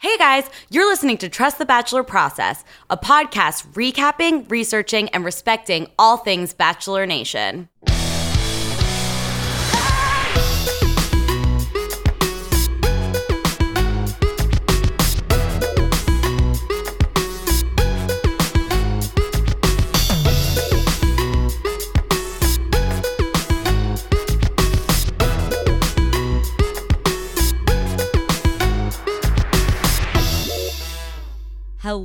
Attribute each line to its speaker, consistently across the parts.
Speaker 1: Hey guys, you're listening to Trust the Bachelor Process, a podcast recapping, researching, and respecting all things Bachelor Nation.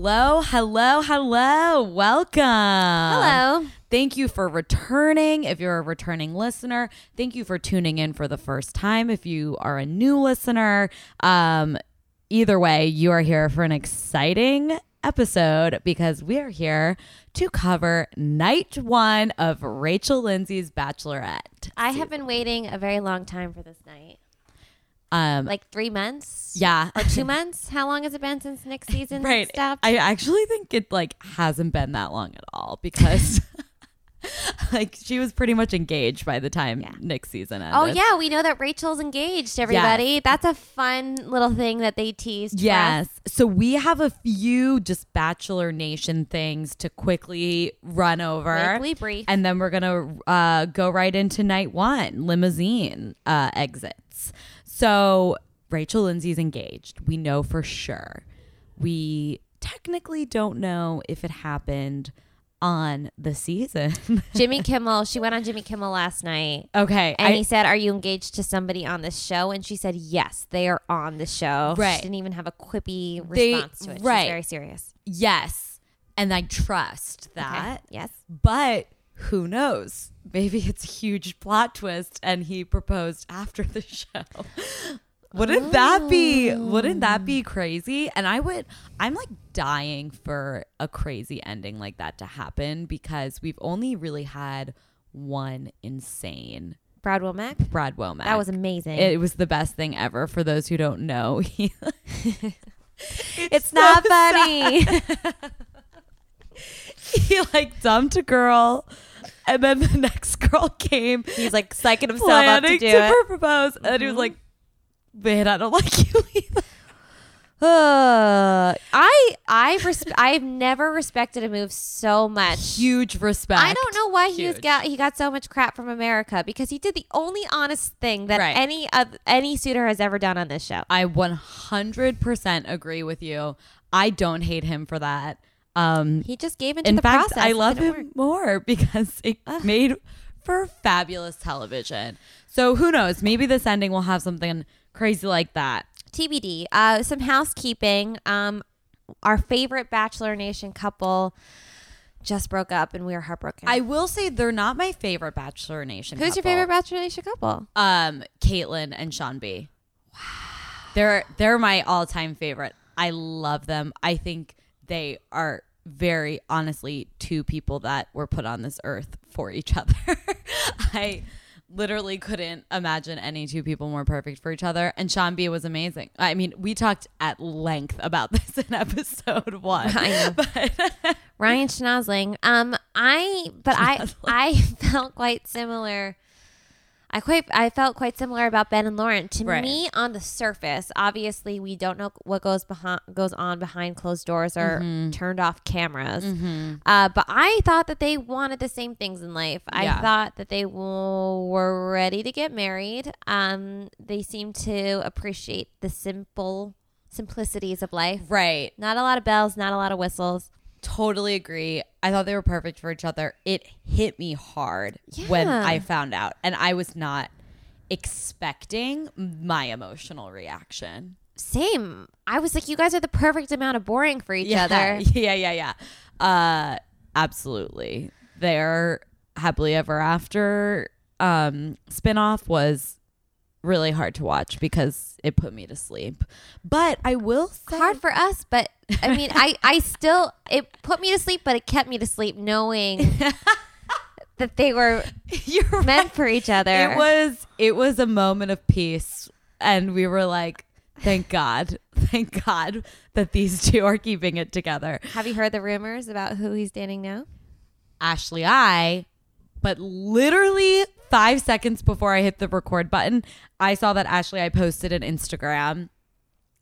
Speaker 1: Hello, hello, hello. Welcome.
Speaker 2: Hello.
Speaker 1: Thank you for returning. If you're a returning listener, thank you for tuning in for the first time. If you are a new listener, um, either way, you are here for an exciting episode because we are here to cover night one of Rachel Lindsay's Bachelorette.
Speaker 2: I have been waiting a very long time for this night.
Speaker 1: Um,
Speaker 2: Like three months?
Speaker 1: yeah,
Speaker 2: Or two months? How long has it been since Nick's season
Speaker 1: right.
Speaker 2: stopped?
Speaker 1: I actually think it like hasn't been that long at all because. like she was pretty much engaged by the time
Speaker 2: Yeah.
Speaker 1: Nick's season ended.
Speaker 2: oh, yeah. We know that Rachel's engaged, everybody. That's a fun little thing that they teased.
Speaker 1: Yes. So we have a few just Bachelor Nation things to quickly run over.
Speaker 2: Quickly brief.
Speaker 1: And then we're going to uh, go right into night one limousine uh, exits. So Rachel Lindsay's engaged. We know for sure. We technically don't know if it happened on the season.
Speaker 2: Jimmy Kimmel, she went on Jimmy Kimmel last night.
Speaker 1: okay.
Speaker 2: And
Speaker 1: I-
Speaker 2: he said, Are you engaged to somebody on this show? And she said, Yes, they are on the show.
Speaker 1: Right.
Speaker 2: She didn't even have a quippy
Speaker 1: They-
Speaker 2: response to it.
Speaker 1: right.
Speaker 2: She's very serious.
Speaker 1: yes. And I trust
Speaker 2: Okay.
Speaker 1: that.
Speaker 2: Yes.
Speaker 1: But who knows? Maybe it's a huge plot twist and he proposed after the show. Wouldn't that be wouldn't that be oh. crazy? And I would I'm like dying for a crazy ending like that to happen because we've only really had one insane
Speaker 2: Brad Womack.
Speaker 1: Brad Womack.
Speaker 2: That was amazing.
Speaker 1: it was the best thing ever for those who don't know. He,
Speaker 2: it's not funny.
Speaker 1: he like dumped a girl and then the next girl came
Speaker 2: He's like psyching himself up to do
Speaker 1: to,
Speaker 2: it. Mm-hmm.
Speaker 1: propose, and he was like, "Man, I don't like you either."
Speaker 2: Uh, I I res- I've never respected a move so much.
Speaker 1: Huge respect.
Speaker 2: I don't know why he was
Speaker 1: Huge.
Speaker 2: got he got so much crap from America because he did the only honest thing that
Speaker 1: Right.
Speaker 2: any of any suitor has ever done on this show.
Speaker 1: I 100% agree with you. I don't hate him for that. Um,
Speaker 2: He just gave into
Speaker 1: in
Speaker 2: the
Speaker 1: fact,
Speaker 2: process.
Speaker 1: I love him
Speaker 2: work.
Speaker 1: more because it made for fabulous television. So who knows? Maybe this ending will have something crazy like that.
Speaker 2: TBD. Uh, some housekeeping. Um, our favorite Bachelor Nation couple just broke up, and we are heartbroken.
Speaker 1: I will say they're not my favorite Bachelor Nation.
Speaker 2: Who's your favorite Bachelor Nation couple?
Speaker 1: Um, Kaitlyn and Shawn B. Wow. They're they're my all time favorite. I love them. I think they are very honestly two people that were put on this earth for each other. I literally couldn't imagine any two people more perfect for each other. And Shawn B was amazing. I mean, we talked at length about this in episode one.
Speaker 2: I know.
Speaker 1: But
Speaker 2: Ryan Schnozling. Um, I but I I felt quite similar. I quite I felt quite similar about Ben and Lauren. To
Speaker 1: Right.
Speaker 2: me, on the surface, obviously we don't know what goes behind goes on behind closed doors or
Speaker 1: Mm-hmm.
Speaker 2: turned off cameras. Uh, but I thought that they wanted the same things in life. I thought that they w- were ready to get married. Um, they seemed to appreciate the simple simplicities of life.
Speaker 1: right.
Speaker 2: Not a lot of bells, not a lot of whistles.
Speaker 1: Totally agree. I thought they were perfect for each other. It hit me hard when I found out, and I was not expecting my emotional reaction.
Speaker 2: Same. I was like, you guys are the perfect amount of boring for each
Speaker 1: yeah,
Speaker 2: other.
Speaker 1: Yeah, yeah, yeah. Uh, absolutely. Their happily ever after um, spinoff was really hard to watch because it put me to sleep. But I will say,
Speaker 2: Hard for us, but I mean, I, I still, it put me to sleep, but it kept me to sleep knowing that they were
Speaker 1: you're right.
Speaker 2: meant for each other.
Speaker 1: It was it was a moment of peace and we were like thank God. Thank God that these two are keeping it together.
Speaker 2: Have you heard the rumors about who he's dating now?
Speaker 1: Ashley I but literally 5 seconds before I hit the record button, I saw that Ashley I posted an Instagram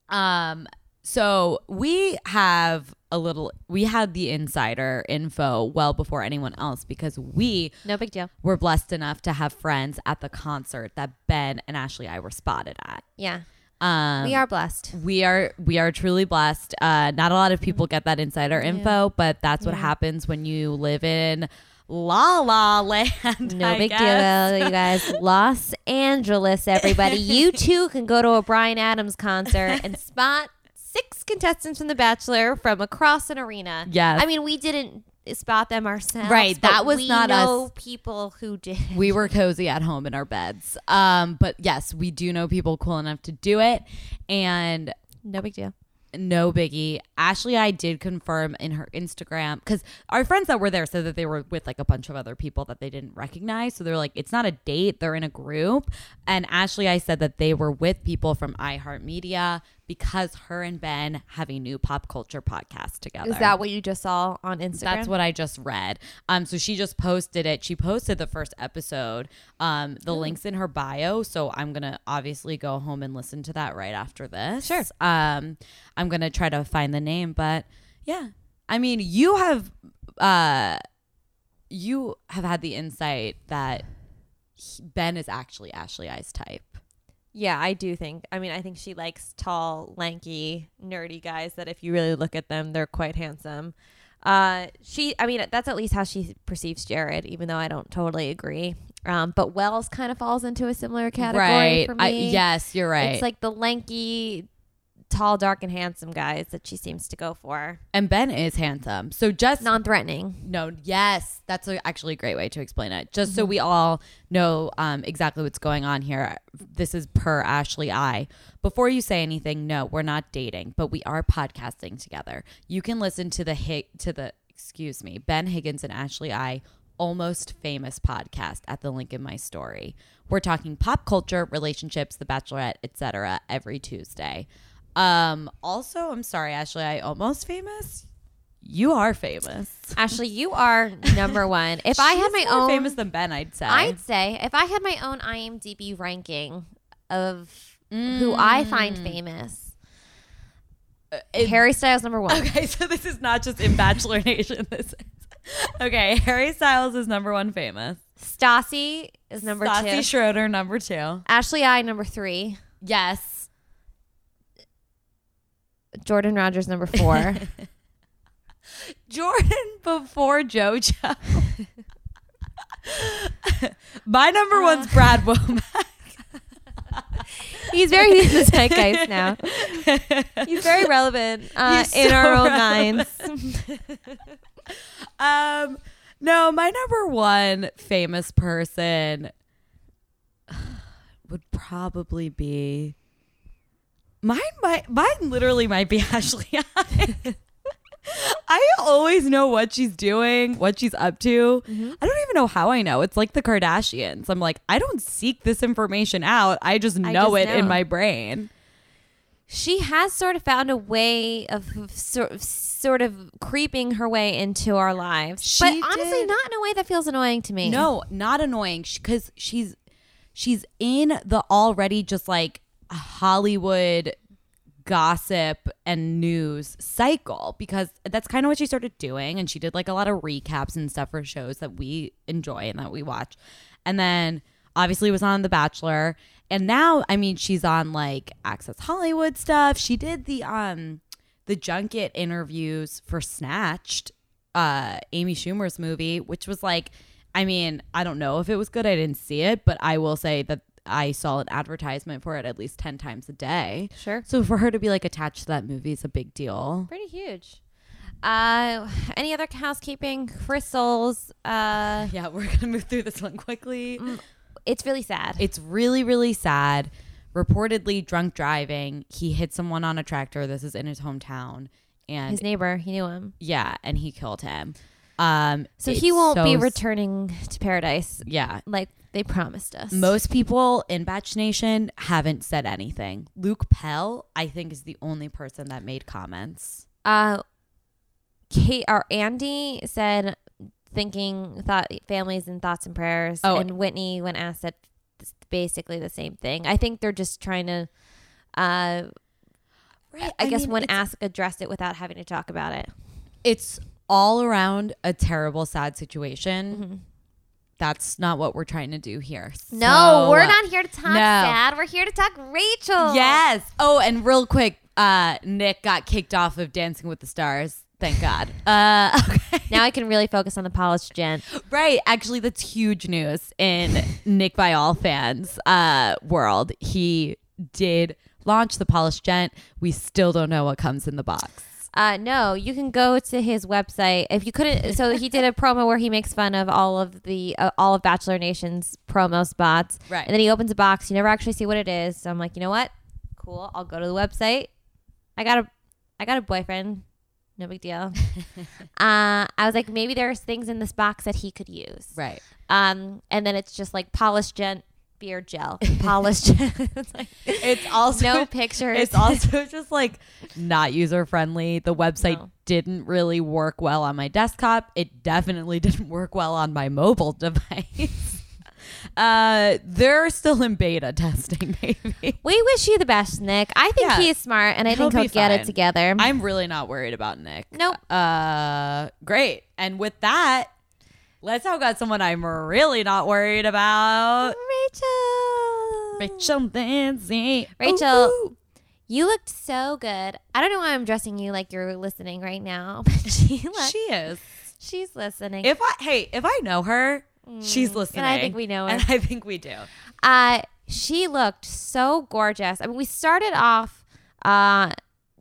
Speaker 1: um So we have a little. We had the insider info well before anyone else because we
Speaker 2: No big deal.
Speaker 1: We were blessed enough to have friends at the concert that Ben and Ashley I were spotted at.
Speaker 2: Yeah.
Speaker 1: Um,
Speaker 2: we are blessed.
Speaker 1: we are we are truly blessed. Uh, not a lot of people get that insider info, but that's what
Speaker 2: Yeah.
Speaker 1: happens when you live in La La Land.
Speaker 2: No
Speaker 1: I
Speaker 2: big
Speaker 1: guess.
Speaker 2: deal, you guys. Los Angeles, everybody. You too can go to a Bryan Adams concert and spot six contestants from The Bachelor from across an arena.
Speaker 1: Yes.
Speaker 2: I mean, we didn't spot them ourselves.
Speaker 1: Right, that was
Speaker 2: we
Speaker 1: not
Speaker 2: know
Speaker 1: us.
Speaker 2: people who did.
Speaker 1: We were cozy at home in our beds. Um, but yes, we do know people cool enough to do it, and
Speaker 2: No big deal.
Speaker 1: No biggie. Ashley, I did confirm in her Instagram because our friends that were there said that they were with like a bunch of other people that they didn't recognize. So they're like, it's not a date, they're in a group. And Ashley, I said that they were with people from iHeartMedia because her and Ben have a new pop culture podcast together.
Speaker 2: Is that what you just saw on Instagram?
Speaker 1: That's what I just read. Um, so she just posted it. She posted the first episode. Um, the link's in her bio. So I'm gonna obviously go home and listen to that right after this.
Speaker 2: Sure.
Speaker 1: Um, I'm gonna try to find the name, but yeah, I mean, you have, uh, you have had the insight that Ben is actually Ashley I's type.
Speaker 2: Yeah, I do think. I mean, I think she likes tall, lanky, nerdy guys that if you really look at them, they're quite handsome. Uh, she, I mean, that's at least how she perceives Jared, even though I don't totally agree. Um, but Wells kind of falls into a similar category
Speaker 1: right.
Speaker 2: for
Speaker 1: I, yes, you're right.
Speaker 2: It's like the lanky, tall, dark, and handsome guys that she seems to go for.
Speaker 1: and Ben is handsome. So just
Speaker 2: Non-threatening.
Speaker 1: No, yes, that's a, actually a great way to explain it. Just
Speaker 2: Mm-hmm.
Speaker 1: so we all know um, exactly what's going on here. This is per Ashley I. Before you say anything, no, we're not dating, but we are podcasting together. You can listen to the hit to the excuse me Ben Higgins and Ashley I almost famous podcast at the link in my story. We're talking pop culture, relationships, The Bachelorette, etc. every Tuesday. Um, also, I'm sorry, Ashley, I almost famous. You are famous.
Speaker 2: Ashley, you are number one. If I had my
Speaker 1: more
Speaker 2: own,
Speaker 1: famous than Ben, I'd say.
Speaker 2: I'd say if I had my own IMDb ranking of who I find famous,
Speaker 1: it-
Speaker 2: Harry Styles number one.
Speaker 1: okay, so this is not just in Bachelor Nation. This is okay. Harry Styles is number one famous.
Speaker 2: Stassi is number
Speaker 1: Stassi
Speaker 2: two.
Speaker 1: Schroeder number two.
Speaker 2: Ashley I number three.
Speaker 1: Yes.
Speaker 2: Jordan Rodgers number four.
Speaker 1: Jordan before JoJo. My number one's Brad Womack.
Speaker 2: He's very in the zeitgeist now. He's very relevant uh,
Speaker 1: He's
Speaker 2: in
Speaker 1: so
Speaker 2: our own minds.
Speaker 1: Um, no, my number one famous person would probably be mine. Might mine literally might be Ashley. I always know what she's doing, what she's up to.
Speaker 2: Mm-hmm.
Speaker 1: I don't even know how I know. It's like the Kardashians. I'm like, I don't seek this information out. I just know
Speaker 2: just
Speaker 1: it in my brain.
Speaker 2: she has sort of found a way of sort of, sort of creeping her way into our lives.
Speaker 1: She
Speaker 2: but honestly,
Speaker 1: did.
Speaker 2: not in a way that feels annoying to me.
Speaker 1: No, not annoying because she's she's in the already just like Hollywood gossip and news cycle because that's kind of what she started doing and she did like a lot of recaps and stuff for shows that we enjoy and that we watch. And then obviously was on the bachelor and now i mean she's on like access hollywood stuff. She did the um the junket interviews for snatched uh amy schumer's movie which was like i mean i don't know if it was good i didn't see it but i will say that i saw an advertisement for it at least 10 times a day
Speaker 2: Sure.
Speaker 1: so for her to be like attached to that movie is a big deal
Speaker 2: Pretty huge. Uh, any other housekeeping? Chris Soules. Uh,
Speaker 1: yeah we're gonna move through this one quickly
Speaker 2: it's really sad.
Speaker 1: It's really, really sad. Reportedly drunk driving. He hit someone on a tractor. This is in his hometown. And
Speaker 2: His neighbor, he knew him.
Speaker 1: yeah, and he killed him. Um
Speaker 2: So he won't
Speaker 1: so
Speaker 2: be returning to paradise
Speaker 1: Yeah.
Speaker 2: like they promised us.
Speaker 1: Most people in Batch Nation haven't said anything. Luke Pell, I think, is the only person that made comments.
Speaker 2: uh, Kate or Andy said thinking thought families and thoughts and prayers.
Speaker 1: Oh.
Speaker 2: and Whitney, when asked, said basically the same thing. I think they're just trying to. Uh,
Speaker 1: Right,
Speaker 2: I,
Speaker 1: I
Speaker 2: guess
Speaker 1: mean,
Speaker 2: when asked addressed it without having to talk about it.
Speaker 1: It's all around a terrible, sad situation. That's not what we're trying to do here.
Speaker 2: No,
Speaker 1: So-
Speaker 2: we're not here to talk
Speaker 1: no.
Speaker 2: sad. We're here to talk Rachel.
Speaker 1: Yes. Oh, and real quick, uh, Nick got kicked off of Dancing with the Stars. Thank God. Uh, okay.
Speaker 2: Now I can really focus on the polished gent.
Speaker 1: Right. Actually, that's huge news in Nick Viall fans' uh, world. He did launch the Polished Gent. We still don't know what comes in the box.
Speaker 2: Uh, no, you can go to his website if you couldn't. So he did a promo where he makes fun of all of the uh, all of Bachelor Nation's promo spots,
Speaker 1: Right.
Speaker 2: And then he opens a box. You never actually see what it is. So I'm like, you know what? Cool. I'll go to the website. I got a, I got a boyfriend. No big deal. uh, I was like, maybe there's things in this box that he could use.
Speaker 1: Right.
Speaker 2: Um, and then it's just like polished gent beard gel, polish gent. it's like
Speaker 1: It's also
Speaker 2: no pictures.
Speaker 1: It's also just like not user friendly. The website
Speaker 2: No.
Speaker 1: didn't really work well on my desktop. It definitely didn't work well on my mobile device. uh, they're still in beta testing, maybe.
Speaker 2: We wish you the best, Nick. I think
Speaker 1: Yeah.
Speaker 2: he is smart, and I
Speaker 1: He'll
Speaker 2: think he'll get it together.
Speaker 1: I'm really not worried about Nick.
Speaker 2: Nope.
Speaker 1: Uh, great. And with that, let's talk about someone I'm really not worried about.
Speaker 2: Rachel.
Speaker 1: Rachel Lindsay.
Speaker 2: Rachel.
Speaker 1: Ooh.
Speaker 2: You looked so good. I don't know why I'm dressing you like you're listening right now, but she looked,
Speaker 1: She is.
Speaker 2: she's listening.
Speaker 1: If I hey, if I know her, she's listening.
Speaker 2: Mm. and I think we know her.
Speaker 1: And I think we do.
Speaker 2: Uh, she looked so gorgeous. I mean, we started off uh,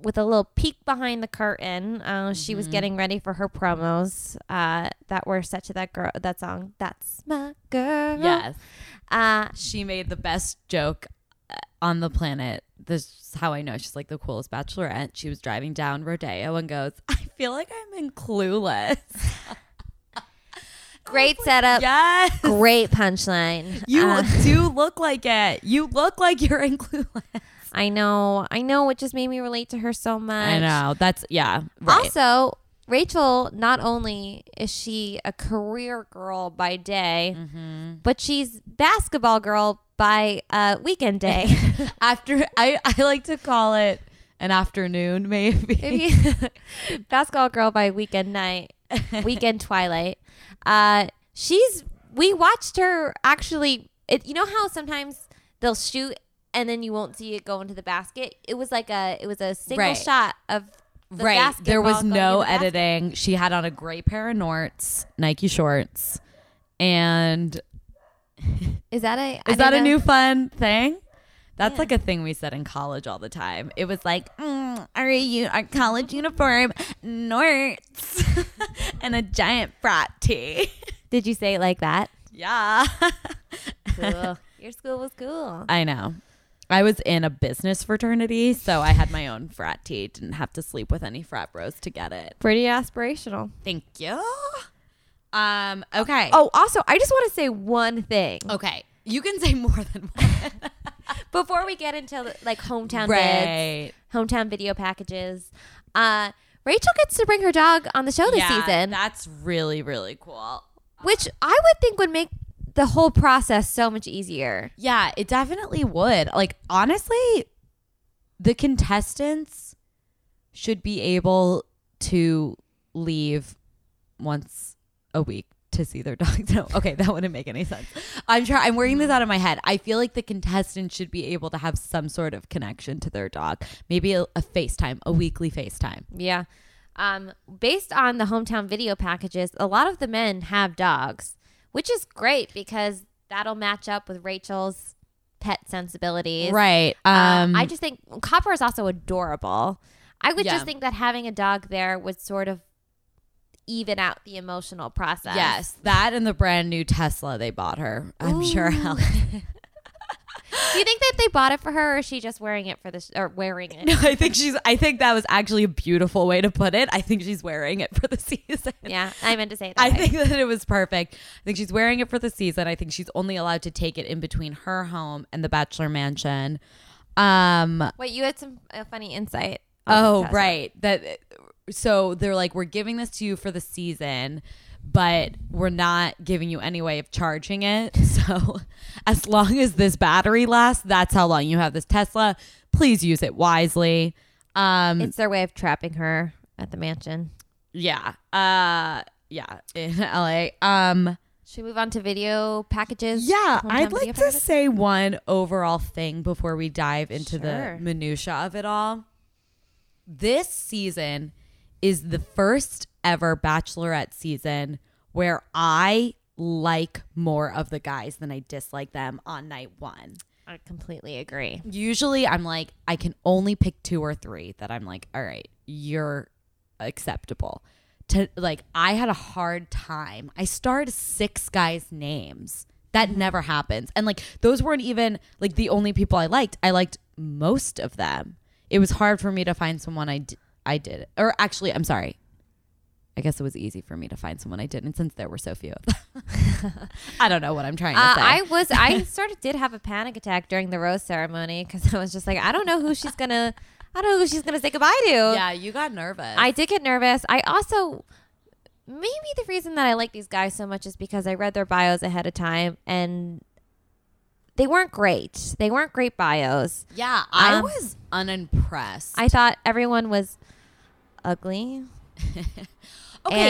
Speaker 2: with a little peek behind the curtain. Uh, She
Speaker 1: Mm-hmm.
Speaker 2: was getting ready for her promos uh, that were set to that girl, that song. That's my girl.
Speaker 1: Yes.
Speaker 2: Uh,
Speaker 1: She made the best joke uh, on the planet. This is how I know she's like the coolest bachelorette. She was driving down Rodeo and goes, I feel like I'm in Clueless.
Speaker 2: great setup.
Speaker 1: yes.
Speaker 2: Great punchline.
Speaker 1: You
Speaker 2: Uh,
Speaker 1: do look like it. You look like you're in Clueless.
Speaker 2: I know. I know. It just made me relate to her so much.
Speaker 1: I know. That's, yeah. Right.
Speaker 2: Also, Rachel, not only is she a career girl by day,
Speaker 1: Mm-hmm.
Speaker 2: but she's basketball girl by uh, weekend day.
Speaker 1: After, I, I like to call it an afternoon, maybe.
Speaker 2: Maybe basketball girl by weekend night, weekend twilight. Uh, she's. We watched her actually. It, you know how sometimes they'll shoot and then you won't see it go into the basket. It was like a. It was a single
Speaker 1: Right.
Speaker 2: shot of. The
Speaker 1: right. There was no
Speaker 2: the
Speaker 1: editing. She had on a gray pair of Norts, Nike shorts. And
Speaker 2: Is that a?
Speaker 1: Is that a new fun thing? That's
Speaker 2: Yeah.
Speaker 1: like a thing we said in college all the time. It was like, mm, our, u- our college uniform, Norts, and a giant frat tee.
Speaker 2: Did you say it like that?
Speaker 1: yeah.
Speaker 2: Cool. Your school was cool.
Speaker 1: I know. I was in a business fraternity, so I had my own frat tee. Didn't have to sleep with any frat bros to get it.
Speaker 2: Pretty aspirational.
Speaker 1: Thank you. Um. Okay.
Speaker 2: Oh, also, I just want to say one thing
Speaker 1: Okay. You can say more than one.
Speaker 2: before we get into like hometown vids,
Speaker 1: right.
Speaker 2: hometown video packages. Uh, Rachel gets to bring her dog on the show this
Speaker 1: Yeah,
Speaker 2: season,
Speaker 1: That's really really cool.
Speaker 2: which I would think would make the whole process so much easier.
Speaker 1: Yeah, it definitely would. Like honestly, the contestants should be able to leave once a week to see their dogs. No, okay, that wouldn't make any sense. I'm sure I'm working this out of my head. I feel like the contestants should be able to have some sort of connection to their dog. Maybe a, a FaceTime, a weekly FaceTime.
Speaker 2: Yeah. Um, based on the hometown video packages, a lot of the men have dogs, which is great because that'll match up with Rachel's pet sensibilities.
Speaker 1: Right.
Speaker 2: Um,
Speaker 1: Um
Speaker 2: I just think Copper is also adorable. I would
Speaker 1: Yeah.
Speaker 2: just think that having a dog there would sort of even out the emotional process.
Speaker 1: Yes, that and the brand new Tesla they bought her. I'm sure
Speaker 2: Ooh.
Speaker 1: helped.
Speaker 2: Do you think that they bought it for her, or is she just wearing it for this, or wearing it?
Speaker 1: No, I think she's. I think that was actually a beautiful way to put it. I think she's wearing it for the season.
Speaker 2: Yeah, I meant to say that.
Speaker 1: I think that it was perfect. I think she's wearing it for the season. I think she's only allowed to take it in between her home and the bachelor mansion. Um.
Speaker 2: Wait, you had some uh, funny insight.
Speaker 1: Oh, right. That. So they're like, we're giving this to you for the season, but we're not giving you any way of charging it. So as long as this battery lasts, that's how long you have this Tesla. Please use it wisely. Um,
Speaker 2: It's their way of trapping her at the mansion.
Speaker 1: yeah. Uh, yeah. In LA. Um,
Speaker 2: Should we move on to video packages?
Speaker 1: yeah. I'd like to
Speaker 2: packages?
Speaker 1: say one overall thing before we dive into
Speaker 2: Sure.
Speaker 1: the minutia of it all. This season is the first ever Bachelorette season where I like more of the guys than I dislike them on night one.
Speaker 2: I completely agree.
Speaker 1: Usually I'm like, I can only pick two or three that I'm like, all right, you're acceptable. To like, I had a hard time. I starred six guys' names. That never happens. And like, those weren't even like the only people I liked. I liked most of them. It was hard for me to find someone I, d- I did. Or actually, I'm sorry. I guess it was easy for me to find someone I didn't since there were so few of them. I don't know what I'm trying to
Speaker 2: Uh,
Speaker 1: say.
Speaker 2: I was I sort of did have a panic attack during the rose ceremony because I was just like I don't know who she's gonna I don't know who she's gonna say goodbye to.
Speaker 1: yeah, you got nervous.
Speaker 2: I did get nervous. I also maybe the reason that I like these guys so much is because I read their bios ahead of time and they weren't great. They weren't great bios.
Speaker 1: Yeah, I
Speaker 2: Um,
Speaker 1: was unimpressed.
Speaker 2: I thought everyone was ugly.
Speaker 1: okay,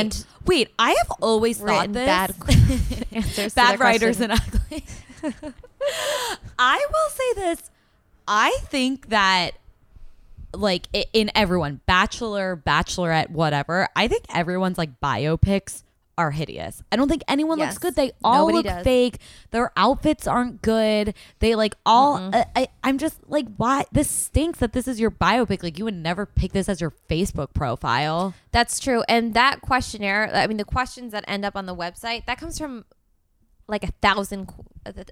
Speaker 2: and
Speaker 1: wait, I have always thought this.
Speaker 2: bad answers
Speaker 1: bad writers
Speaker 2: question.
Speaker 1: and ugly. I will say this. I think that like in everyone, bachelor, bachelorette, whatever, I think everyone's like biopics are hideous. I don't think anyone
Speaker 2: Yes.
Speaker 1: looks good. They all
Speaker 2: Nobody
Speaker 1: look
Speaker 2: does.
Speaker 1: fake. Their outfits aren't good. They like all.
Speaker 2: Mm-mm.
Speaker 1: I, I, I'm just like, why? This stinks that this is your biopic. Like you would never pick this as your Facebook profile.
Speaker 2: That's true. And that questionnaire, I mean, the questions that end up on the website, that comes from like a thousand,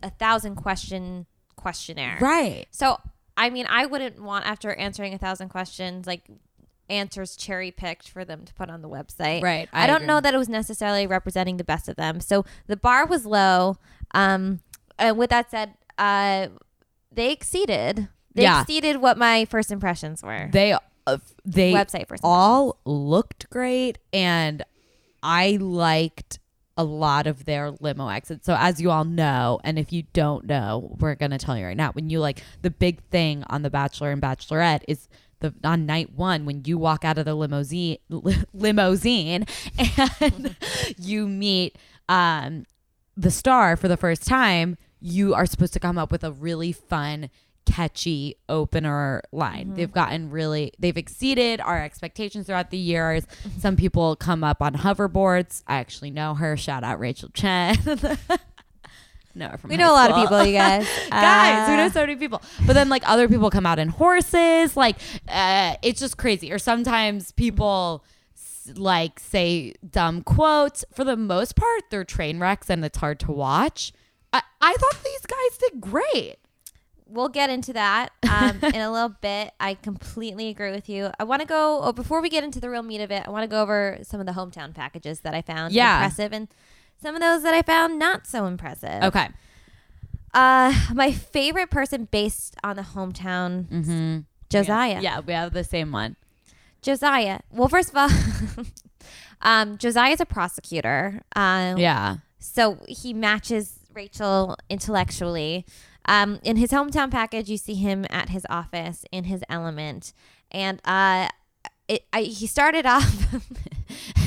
Speaker 2: a thousand question questionnaire.
Speaker 1: Right.
Speaker 2: So, I mean, I wouldn't want after answering a thousand questions, like answers cherry picked for them to put on the website.
Speaker 1: Right.
Speaker 2: I, don't know that it was necessarily representing the best of them. So the bar was low. Um, and with that said, uh, they exceeded. They
Speaker 1: Yeah.
Speaker 2: exceeded what my first impressions were.
Speaker 1: They uh, they
Speaker 2: Website first
Speaker 1: all looked great and I liked a lot of their limo exits. So as you all know, and if you don't know, we're gonna tell you right now. When you like the big thing on The Bachelor and Bachelorette is the on night one when you walk out of the limousine li- limousine and you meet um the star for the first time, you are supposed to come up with a really fun, catchy opener line. They've gotten really, they've exceeded our expectations throughout the years. Some people come up on hoverboards. I actually know her. Shout out Rachel Chen. from
Speaker 2: we know a lot of people, you guys.
Speaker 1: Guys, we know
Speaker 2: Uh,
Speaker 1: so many people. But then like other people come out in horses. Like uh, it's just crazy. Or sometimes people like say dumb quotes. For the most part, they're train wrecks and it's hard to watch. I, I thought these guys did great.
Speaker 2: we'll get into that um, in a little bit. I completely agree with you. I want to go oh, before we get into the real meat of it. I want to go over some of the hometown packages that I found
Speaker 1: Yeah.
Speaker 2: impressive and some of those that I found not so impressive.
Speaker 1: Okay.
Speaker 2: Uh, my favorite person based on the hometown,
Speaker 1: Mm-hmm.
Speaker 2: Josiah.
Speaker 1: Yeah, we have the same one.
Speaker 2: Josiah. Well, first of all, um, Josiah's a prosecutor. Uh,
Speaker 1: Yeah.
Speaker 2: So he matches Rachel intellectually. Um, in his hometown package, you see him at his office in his element, and uh, it, I, he started off.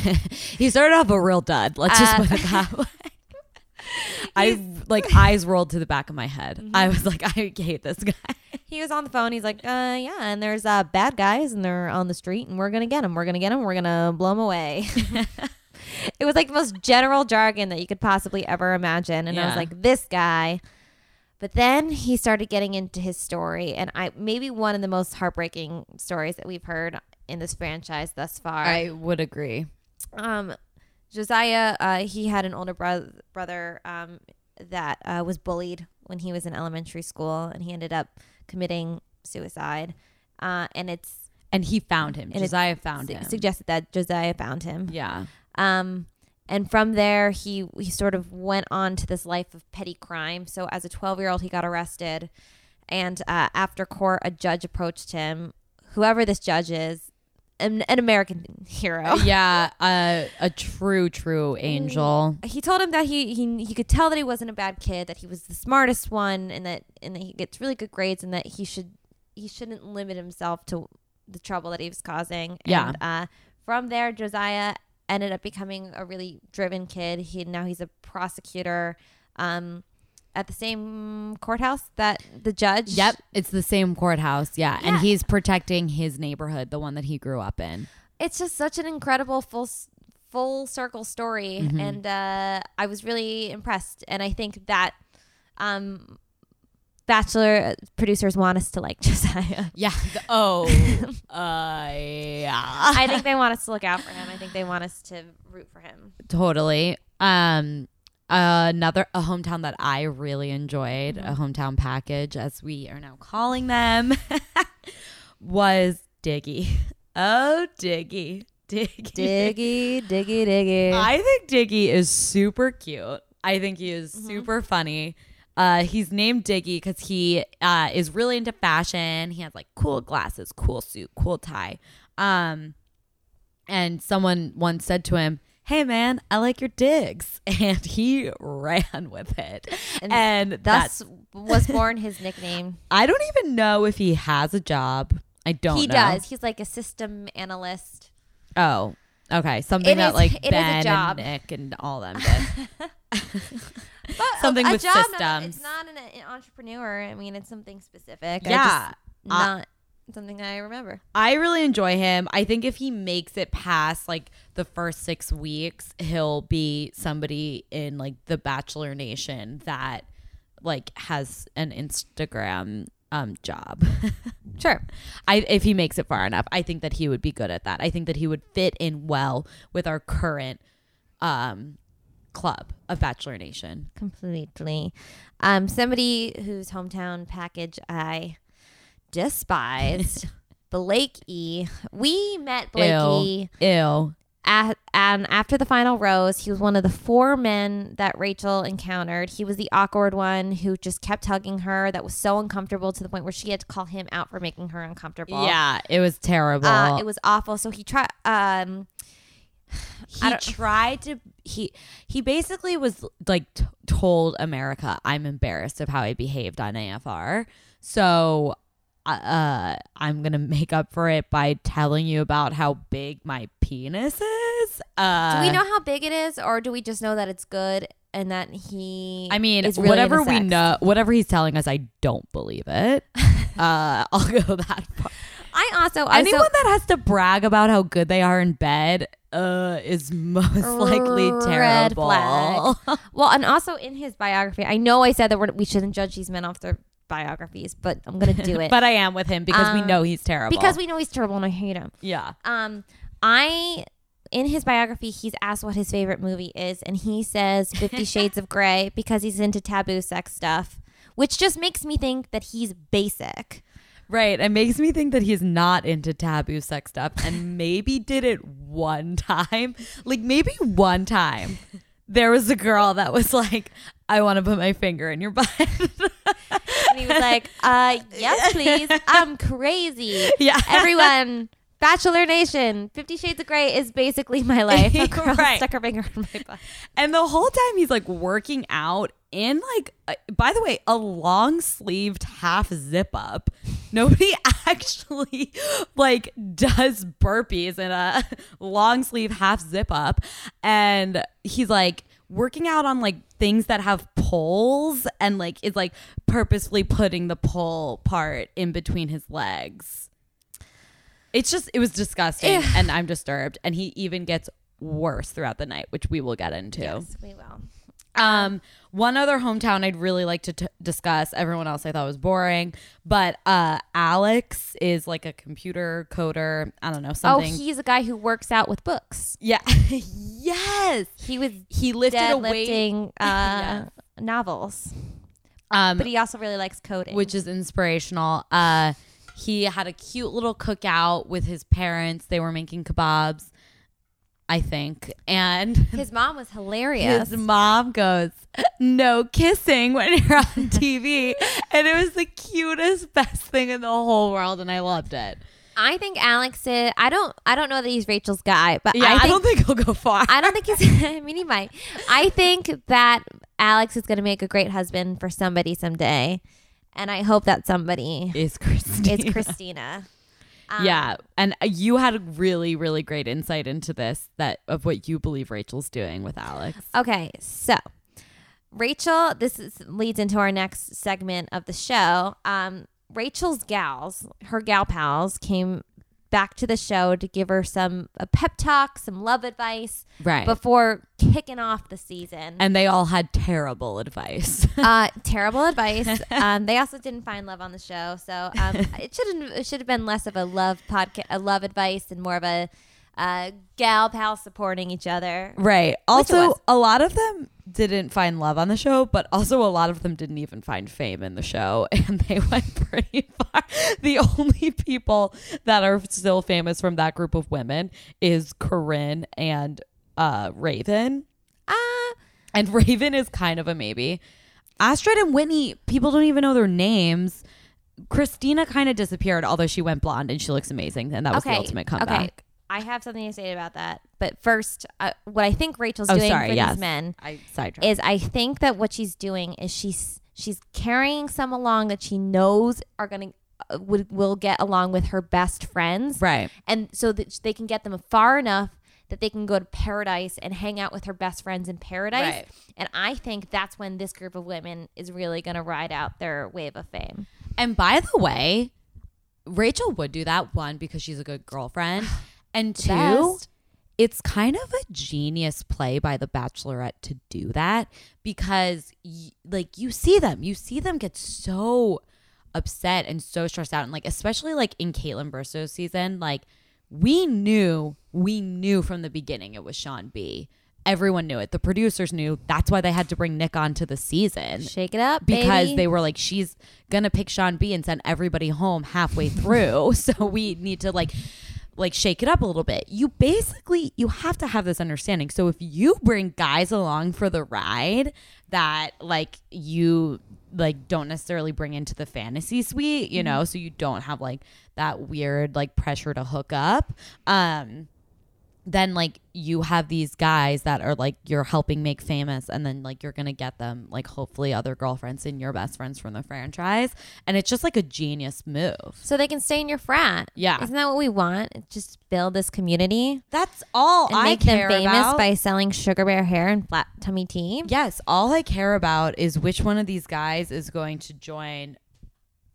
Speaker 1: he started off a real dud. Let's just
Speaker 2: Uh,
Speaker 1: put it that way. I like eyes rolled to the back of my head. I was like, I hate this guy.
Speaker 2: he was on the phone. He's like, uh, "Yeah, and there's uh, bad guys, and they're on the street, and we're gonna get them. We're gonna get them. We're gonna blow them away." it was like the most general jargon that you could possibly ever imagine, and I was like, "This guy." But then he started getting into his story, and I maybe one of the most heartbreaking stories that we've heard in this franchise thus far.
Speaker 1: I would agree.
Speaker 2: Um, Josiah, uh, he had an older bro- brother um, that uh, was bullied when he was in elementary school, and he ended up committing suicide. Uh, and it's
Speaker 1: And he found him.
Speaker 2: And
Speaker 1: Josiah found
Speaker 2: su-
Speaker 1: him.
Speaker 2: suggested that Josiah found him.
Speaker 1: yeah.
Speaker 2: Um, and from there, he he sort of went on to this life of petty crime. So as a 12 year old, he got arrested, and uh, after court, a judge approached him. Whoever this judge is, an, an American hero.
Speaker 1: yeah, uh, a true, true angel.
Speaker 2: he told him that he, he he could tell that he wasn't a bad kid, that he was the smartest one, and that and that he gets really good grades, and that he should he shouldn't limit himself to the trouble that he was causing.
Speaker 1: Yeah.
Speaker 2: And uh, from there, Josiah ended up becoming a really driven kid. He now he's a prosecutor um, at the same courthouse that the judge.
Speaker 1: Yep, it's the same courthouse. Yeah, and he's protecting his neighborhood, the one that he grew up in.
Speaker 2: It's just such an incredible full full circle story,
Speaker 1: Mhm.
Speaker 2: and uh, I was really impressed. And I think that um, Bachelor producers want us to like Josiah.
Speaker 1: Yeah. the- oh. uh, yeah.
Speaker 2: I think they want us to look out for him. I think they want us to root for him.
Speaker 1: totally. Um, another a hometown that I really enjoyed, a hometown package, as we are now calling them, was Diggy. Oh, Diggy, Diggy,
Speaker 2: Diggy, diggy, diggy.
Speaker 1: I think Diggy is super cute. I think he is super funny. Uh, he's named Diggy because he uh, is really into fashion. He has like cool glasses, cool suit, cool tie. Um, and someone once said to him, "Hey man, I like your digs," and he ran with it.
Speaker 2: And
Speaker 1: And, that's
Speaker 2: Thus was born his nickname.
Speaker 1: I don't even know if he has a job. I don't. Know.
Speaker 2: He
Speaker 1: know.
Speaker 2: does. He's like a system analyst.
Speaker 1: Oh, okay. Something
Speaker 2: It
Speaker 1: that
Speaker 2: is-
Speaker 1: like
Speaker 2: it is a
Speaker 1: Ben
Speaker 2: job.
Speaker 1: and Nick and all them did.
Speaker 2: But
Speaker 1: Something
Speaker 2: a
Speaker 1: with
Speaker 2: job, not-
Speaker 1: systems.
Speaker 2: It's not an, an entrepreneur. I mean, it's something specific.
Speaker 1: Yeah.
Speaker 2: just, not something I remember.
Speaker 1: I really enjoy him. I think if he makes it past like the first six weeks, he'll be somebody in like the Bachelor Nation that like has an Instagram um job.
Speaker 2: Sure.
Speaker 1: I if he makes it far enough, I think that he would be good at that. I think that he would fit in well with our current um club of Bachelor Nation.
Speaker 2: Completely. Um, somebody whose hometown package I despised. Blake E. We met Blake E.
Speaker 1: Ew.
Speaker 2: at, and after the final rose, he was one of the four men that Rachel encountered. He was the awkward one who just kept hugging her. That was so uncomfortable to the point where she had to call him out for making her uncomfortable.
Speaker 1: Yeah, it was terrible.
Speaker 2: uh, it was awful. So he tried. Um,
Speaker 1: he tried to he he basically was like t- told america i'm embarrassed of how i behaved on afr so uh i'm gonna make up for it by telling you about how big my penis is. Uh
Speaker 2: do we know how big it is, or do we just know that it's good and that he?
Speaker 1: i mean
Speaker 2: is really
Speaker 1: whatever we know whatever he's telling us i don't believe it. Uh i'll go that far.
Speaker 2: I also
Speaker 1: anyone
Speaker 2: so,
Speaker 1: that has to brag about how good they are in bed uh is most likely terrible.
Speaker 2: well, and also in his biography, I know I said that we're, we shouldn't judge these men off their biographies, but I'm gonna do it
Speaker 1: but I am with him because we
Speaker 2: Um,
Speaker 1: know he's terrible.
Speaker 2: because we know he's terrible and I hate him.
Speaker 1: yeah,
Speaker 2: Um, I in his biography, he's asked what his favorite movie is, and he says Fifty Shades of Grey because he's into taboo sex stuff, which just makes me think that he's basic.
Speaker 1: right. It makes me think that he's not into taboo sex stuff, and maybe did it one time, like maybe one time. There was a girl that was like, "I want to put my finger in your butt."
Speaker 2: And he was like, uh, yes, please. I'm crazy.
Speaker 1: yeah,
Speaker 2: Everyone, Bachelor Nation, Fifty Shades of Grey is basically my life. A girl
Speaker 1: Right.
Speaker 2: stuck her finger in my butt.
Speaker 1: And the whole time he's like working out in like, uh, by the way, a long sleeved half zip up. Nobody actually like does burpees in a long sleeve half zip up. And he's like working out on like things that have poles and like is like purposefully putting the pole part in between his legs. It's just, it was disgusting and I'm disturbed. And he even gets worse throughout the night, which we will get into.
Speaker 2: Yes, we will.
Speaker 1: Um, one other hometown I'd really like to t- discuss. Everyone else I thought was boring, but uh, Alex is like a computer coder. I don't know something.
Speaker 2: Oh, he's a guy who works out with books.
Speaker 1: yeah, yes.
Speaker 2: He was
Speaker 1: He lifted a weight,
Speaker 2: uh,
Speaker 1: Yeah.
Speaker 2: novels,
Speaker 1: um,
Speaker 2: but he also really likes coding.
Speaker 1: which is inspirational. Uh, he had a cute little cookout with his parents. They were making kebabs, I think, and
Speaker 2: his mom was hilarious.
Speaker 1: His mom goes, "No kissing when you're on TV," and it was the cutest, best thing in the whole world, and I loved it.
Speaker 2: I think Alex is. I don't. I don't know that he's Rachel's guy, but
Speaker 1: Yeah,
Speaker 2: I,
Speaker 1: I, don't think he'll go far.
Speaker 2: I don't think he's. I mean, he might. I think that Alex is going to make a great husband for somebody someday, and I hope that somebody
Speaker 1: is Christine.
Speaker 2: is Christina. Um,
Speaker 1: yeah, and uh, you had a really, really great insight into this that of what you believe Rachel's doing with Alex.
Speaker 2: Okay, so Rachel, this is, leads into our next segment of the show. Um, Rachel's gals, her gal pals, came back to the show to give her some a pep talk, some love advice
Speaker 1: Right.
Speaker 2: before kicking off the season.
Speaker 1: and they all had terrible advice.
Speaker 2: uh, terrible advice. Um, they also didn't find love on the show, so um, it should it should have been less of a love podcast, a love advice, and more of a uh, gal pal supporting each other.
Speaker 1: right. Also, a lot of them didn't find love on the show, but also a lot of them didn't even find fame in the show, and they went pretty far. The only people that are still famous from that group of women is Corinne and uh, Raven.
Speaker 2: Ah,
Speaker 1: And Raven is kind of a maybe. Astrid and Whitney, people don't even know their names. Christina kind of disappeared, although she went blonde and she looks amazing, and that was
Speaker 2: okay,
Speaker 1: the ultimate comeback.
Speaker 2: okay. I have something to say about that, but first, uh, what I think Rachel's
Speaker 1: Oh,
Speaker 2: doing
Speaker 1: sorry,
Speaker 2: for
Speaker 1: yes.
Speaker 2: these men
Speaker 1: I sidetracked.
Speaker 2: is I think that what she's doing is she's she's carrying some along that she knows are gonna uh, would will get along with her best friends,
Speaker 1: right.
Speaker 2: and so that they can get them far enough that they can go to paradise and hang out with her best friends in paradise.
Speaker 1: Right.
Speaker 2: And I think that's when this group of women is really going to ride out their wave of fame.
Speaker 1: And by the way, Rachel would do that one because she's a good girlfriend, and two,
Speaker 2: best.
Speaker 1: it's kind of a genius play by the Bachelorette to do that because, y- like, you see them, you see them get so upset and so stressed out, and like, especially like in Kaitlyn Bristowe's season, like, we knew, we knew from the beginning it was Shawn B. Everyone knew it. The producers knew. That's why they had to bring Nick onto the season
Speaker 2: Shake it up,
Speaker 1: because
Speaker 2: baby.
Speaker 1: they were like, she's gonna pick Shawn B and send everybody home halfway through. so we need to like like shake it up a little bit. You basically you have to have this understanding. So if you bring guys along for the ride that like you like don't necessarily bring into the fantasy suite, you know, so you don't have like that weird like pressure to hook up. Um then like you have these guys that are like you're helping make famous and then like you're gonna get them like hopefully other girlfriends and your best friends from the franchise and it's just like a genius move
Speaker 2: so they can stay in your frat.
Speaker 1: Yeah.
Speaker 2: Isn't that what we want? Just build this community
Speaker 1: that's all
Speaker 2: and
Speaker 1: i
Speaker 2: make them
Speaker 1: care
Speaker 2: famous
Speaker 1: about
Speaker 2: by selling sugar bear hair and flat tummy tea.
Speaker 1: yes all i care about is which one of these guys is going to join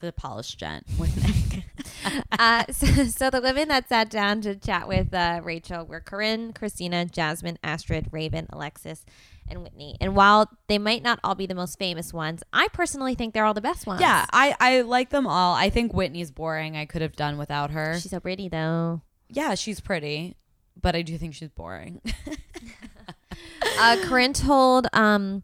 Speaker 1: the polished gent with
Speaker 2: uh, so, so the women that sat down to chat with uh, Rachel were Corinne, Christina, Jasmine, Astrid, Raven, Alexis, and Whitney. And while they might not all be the most famous ones, I personally think they're all the best ones.
Speaker 1: yeah i i like them all i think whitney's boring i could have done without her
Speaker 2: she's so pretty though.
Speaker 1: yeah she's pretty but i do think she's boring
Speaker 2: Uh, Corinne told um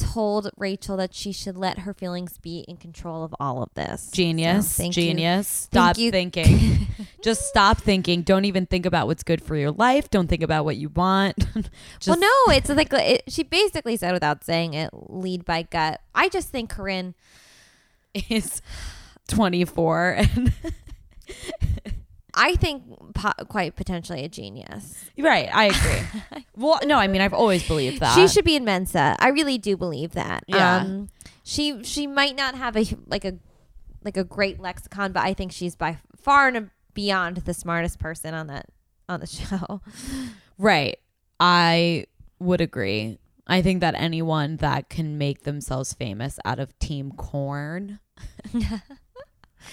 Speaker 2: told Rachel that she should let her feelings be in control of all of this.
Speaker 1: Genius.
Speaker 2: So, thank you.
Speaker 1: genius. Stop thinking. Just stop thinking. Don't even think about what's good for your life. Don't think about what you want.
Speaker 2: Well, no, it's like it, she basically said without saying it, lead by gut. I just think Corinne
Speaker 1: is 24 and
Speaker 2: I think po- quite potentially a genius.
Speaker 1: right, I agree. well, no, I mean I've always believed that.
Speaker 2: She should be in Mensa. I really do believe that.
Speaker 1: Yeah.
Speaker 2: Um, she she might not have a like a like a great lexicon, but I think she's by far and beyond the smartest person on that on the show.
Speaker 1: Right. I would agree. I think that anyone that can make themselves famous out of Team Corn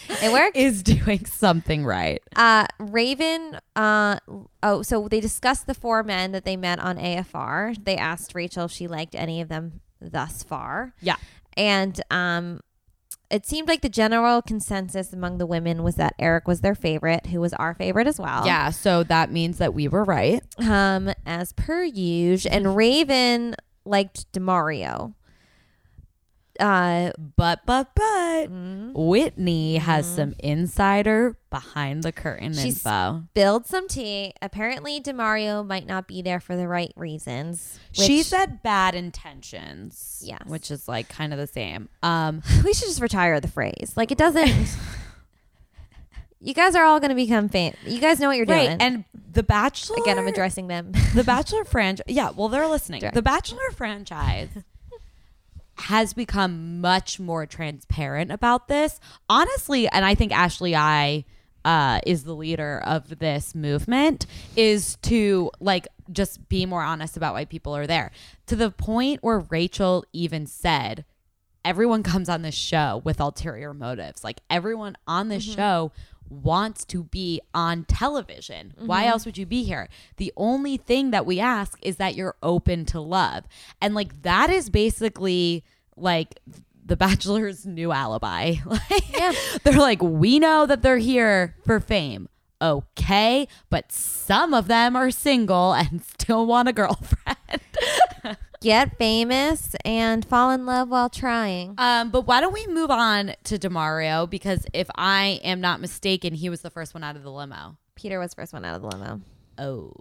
Speaker 2: It worked.
Speaker 1: is doing something right.
Speaker 2: Uh, Raven. Uh, oh, so they discussed the four men that they met on AFR. They asked Rachel if she liked any of them thus far.
Speaker 1: Yeah.
Speaker 2: and um, it seemed like the general consensus among the women was that Eric was their favorite, who was our favorite as well.
Speaker 1: Yeah, so that means that we were right.
Speaker 2: Um, as per usual, and Raven liked Demario. Uh,
Speaker 1: But but but
Speaker 2: mm,
Speaker 1: Whitney has some insider behind the curtain
Speaker 2: She's-
Speaker 1: info.
Speaker 2: build some tea. Apparently, Demario might not be there for the right reasons.
Speaker 1: she said bad intentions.
Speaker 2: Yes.
Speaker 1: Which is like kind of the same. Um
Speaker 2: we should just retire the phrase. Like it doesn't. you guys are all going to become famous. You guys know what you're doing.
Speaker 1: And the Bachelor
Speaker 2: Again, I'm addressing them.
Speaker 1: the Bachelor franchise. Yeah, well, they're listening.
Speaker 2: Direct.
Speaker 1: The Bachelor franchise has become much more transparent about this. Honestly, and I think Ashley I uh, is the leader of this movement is to like just be more honest about why people are there. To the point where Rachel even said everyone comes on this show with ulterior motives. Like everyone on this show wants to be on television. Why mm-hmm. else would you be here? The only thing that we ask is that you're open to love. And like that is basically like the bachelor's new alibi.
Speaker 2: Yeah.
Speaker 1: they're like we know that they're here for fame. Okay but some of them are single and still want a girlfriend
Speaker 2: Get famous and fall in love while trying.
Speaker 1: um but why don't we move on to demario because if i am not mistaken he was the first one out of the limo
Speaker 2: Peter was first one out of the limo.
Speaker 1: oh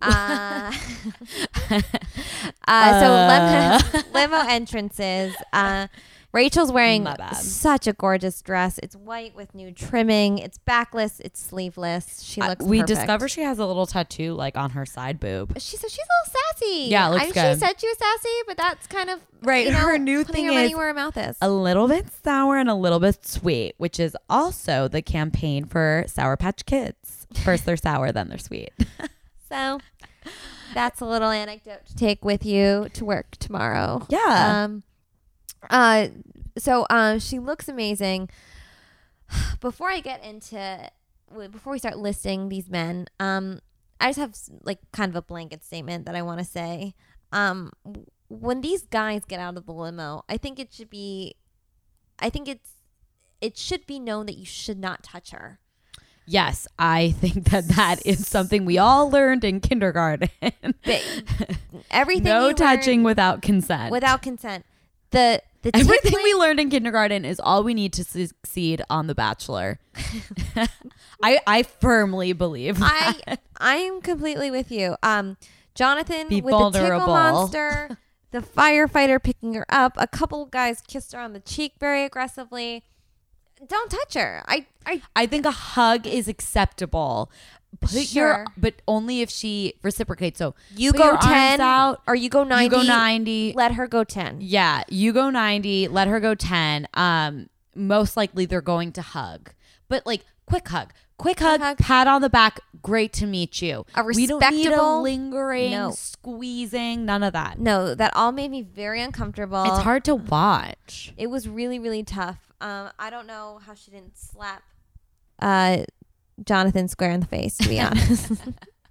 Speaker 2: Uh, uh, so limo, limo entrances. Uh, Rachel's wearing such a gorgeous dress. It's white with new trimming. It's backless. It's sleeveless. She
Speaker 1: Uh,
Speaker 2: looks.
Speaker 1: we
Speaker 2: perfect.
Speaker 1: discover she has a little tattoo like on her side boob
Speaker 2: She's she's a little sassy.
Speaker 1: Yeah, it looks
Speaker 2: I,
Speaker 1: good.
Speaker 2: She said she was sassy, but that's kind of
Speaker 1: Right,
Speaker 2: You know,
Speaker 1: her new thing
Speaker 2: her
Speaker 1: is
Speaker 2: where her mouth is.
Speaker 1: a little bit sour and a little bit sweet which is also the campaign for sour patch kids first they're sour then they're sweet
Speaker 2: So that's a little anecdote to take with you to work tomorrow.
Speaker 1: Yeah.
Speaker 2: Um uh so um she looks amazing. Before I get into before we start listing these men, um I just have like kind of a blanket statement that I want to say. Um when these guys get out of the limo, I think it should be I think it's it should be known that you should not touch her.
Speaker 1: Yes, I think that that is something we all learned in kindergarten.
Speaker 2: Everything
Speaker 1: no touching without consent.
Speaker 2: without consent. The the
Speaker 1: Everything
Speaker 2: tickling-
Speaker 1: we learned in kindergarten is all we need to succeed on The Bachelor. I I firmly believe.
Speaker 2: I
Speaker 1: that.
Speaker 2: I'm completely with you. Um, Jonathan
Speaker 1: Be
Speaker 2: with the tickle monster, the firefighter picking her up. A couple guys kissed her on the cheek very aggressively. Don't touch her. I I
Speaker 1: I think a hug is acceptable. Put your, but only if she reciprocates. So
Speaker 2: you go ten
Speaker 1: out.
Speaker 2: or you go ninety.
Speaker 1: You go ninety.
Speaker 2: Let her go ten.
Speaker 1: Yeah, you go 90, let her go 10. Um most likely they're going to hug. But like quick hug. Quick hug,
Speaker 2: hug.
Speaker 1: pat on the back. Great to meet you.
Speaker 2: A
Speaker 1: we don't need a
Speaker 2: respectable-
Speaker 1: lingering,
Speaker 2: No.
Speaker 1: squeezing, none of that.
Speaker 2: No, that all made me very uncomfortable.
Speaker 1: It's hard to watch.
Speaker 2: It was really really tough. Um, I don't know how she didn't slap uh Jonathan square in the face. To be honest,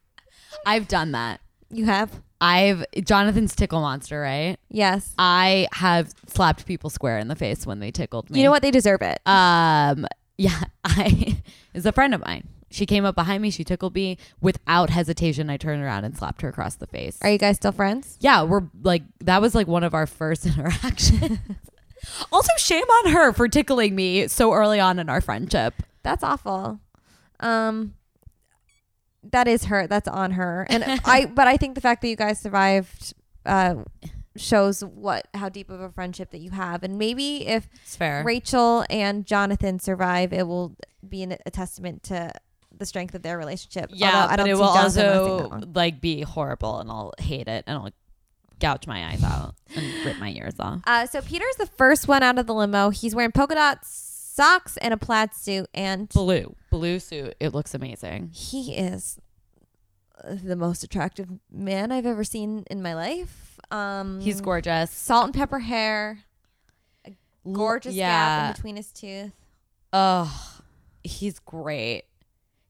Speaker 1: I've done that.
Speaker 2: you have
Speaker 1: I've Jonathan's tickle monster, right?
Speaker 2: yes.
Speaker 1: I have slapped people square in the face when they tickled me.
Speaker 2: You know what? They deserve it.
Speaker 1: Um, yeah, I is a friend of mine. She came up behind me. She tickled me without hesitation. I turned around and slapped her across the face.
Speaker 2: Are you guys still friends?
Speaker 1: yeah, we're like that was like one of our first interactions. also, shame on her for tickling me so early on in our friendship.
Speaker 2: That's awful. Um, that is her. That's on her. And I, but I think the fact that you guys survived, uh, shows what how deep of a friendship that you have. And maybe if
Speaker 1: It's fair.
Speaker 2: Rachel and Jonathan survive, it will be an, a testament to the strength of their relationship.
Speaker 1: yeah,
Speaker 2: Although I don't
Speaker 1: it will also like be horrible, and I'll hate it, and I'll gouge my eyes out and rip my ears off.
Speaker 2: Uh, so Peter's the first one out of the limo. He's wearing polka dot socks and a plaid suit, and
Speaker 1: Blue, blue suit. It looks amazing.
Speaker 2: he is the most attractive man I've ever seen in my life. Um,
Speaker 1: He's gorgeous.
Speaker 2: salt and pepper hair, gorgeous gap
Speaker 1: yeah.
Speaker 2: in between his tooth.
Speaker 1: Oh, he's great.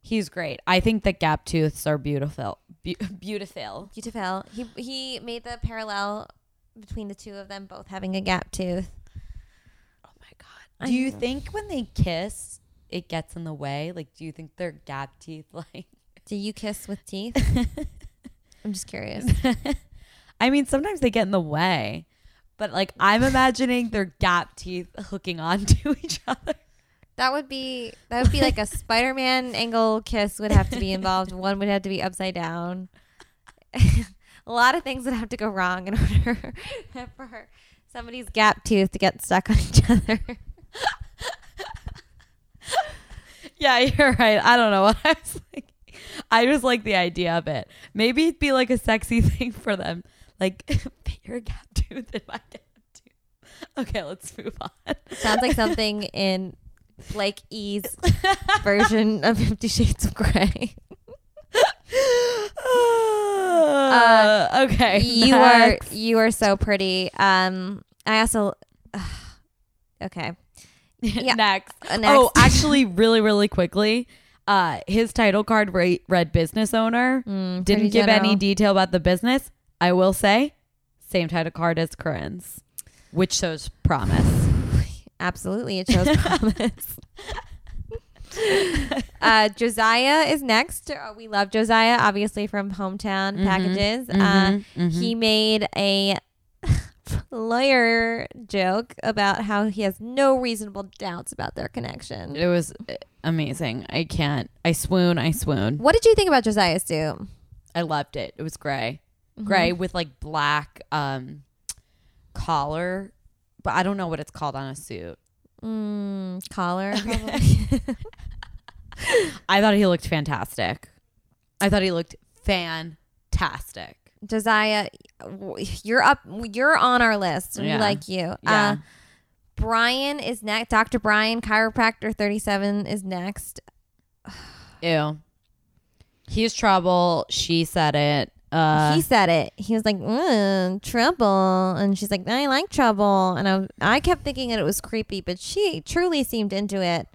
Speaker 1: He's great. I think the gap tooths are beautiful. Be- beautiful.
Speaker 2: Beautiful. He he made the parallel between the two of them both having a gap tooth.
Speaker 1: My god.
Speaker 2: I
Speaker 1: Do you think when they kiss, it gets in the way? Like, do you think their gap teeth like?
Speaker 2: Do you kiss with teeth? I'm just curious.
Speaker 1: I mean, sometimes they get in the way, but like I'm imagining their gap teeth hooking onto each other.
Speaker 2: That would be that would be like a Spider-Man angle kiss would have to be involved. One would have to be upside down. a lot of things would have to go wrong in order for somebody's gap tooth to get stuck on each other.
Speaker 1: Yeah, you're right. I don't know what I was like. I just like the idea of it. Maybe it'd be like a sexy thing for them. Like, your gap tooth in my gap tooth. Okay, let's move on.
Speaker 2: Sounds like something in Blake E's version of Fifty Shades of Grey.
Speaker 1: Uh, okay.
Speaker 2: you
Speaker 1: next.
Speaker 2: are you are so pretty. Um, I also. okay. Yeah.
Speaker 1: next.
Speaker 2: Uh,
Speaker 1: Oh, actually, really, really quickly, uh, his title card re- read business owner.
Speaker 2: Mm,
Speaker 1: Didn't give any detail about the business. I will say, same title card as Corinne's, which shows promise.
Speaker 2: Absolutely, it shows promise. uh, Josiah is next. Uh, we love Josiah, obviously from hometown
Speaker 1: Mhm,
Speaker 2: packages. Uh,
Speaker 1: mhm, mhm.
Speaker 2: He made a lawyer joke about how he has no reasonable doubts about their connection.
Speaker 1: It was uh, amazing. I can't. I swoon. I swoon.
Speaker 2: What did you think about Josiah's suit?
Speaker 1: I loved it. It was gray,
Speaker 2: Mm-hmm.
Speaker 1: gray with like black um collar, but I don't know what it's called on a suit.
Speaker 2: Mm, collar.
Speaker 1: I thought he looked fantastic. I thought he looked fantastic.
Speaker 2: Josiah, you're up. You're on our list. We
Speaker 1: Yeah.
Speaker 2: like you.
Speaker 1: Yeah.
Speaker 2: Uh, Bryan is next. Dr. Bryan, chiropractor 37, is next.
Speaker 1: Ew. He's trouble. She said it. Uh,
Speaker 2: he said it. He was like, mm, trouble. And she's like, I like trouble. And I, I kept thinking that it was creepy, but she truly seemed into it.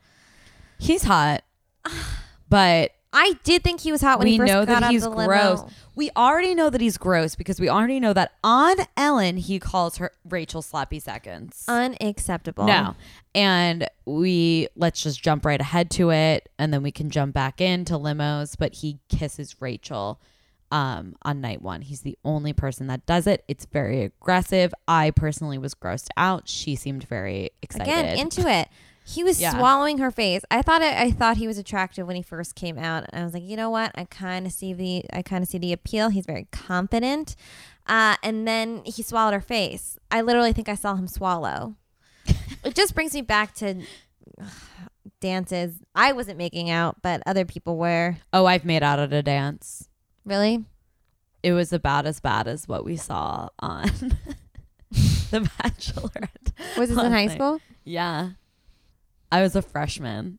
Speaker 1: he's hot, but
Speaker 2: I did think he was hot when
Speaker 1: we
Speaker 2: he first
Speaker 1: know
Speaker 2: got
Speaker 1: that
Speaker 2: out
Speaker 1: he's
Speaker 2: of the limo.
Speaker 1: gross. We already know that he's gross because we already know that on Ellen he calls her Rachel sloppy seconds.
Speaker 2: Unacceptable.
Speaker 1: No. And we let's just jump right ahead to it and then we can jump back into limos, but he kisses Rachel um on night 1. He's the only person that does it. It's very aggressive. I personally was grossed out. She seemed very excited.
Speaker 2: Again, into it. He was
Speaker 1: Yeah.
Speaker 2: swallowing her face. I thought it, I thought he was attractive when he first came out. And I was like, you know what? I kind of see the I kind of see the appeal. He's very confident. Uh, and then he swallowed her face. I literally think I saw him swallow. it just brings me back to dances. I wasn't making out, but other people were.
Speaker 1: oh, I've made out at a dance.
Speaker 2: Really?
Speaker 1: It was about as bad as what we saw on The Bachelorette.
Speaker 2: Was this in high school?
Speaker 1: Yeah. I was a freshman.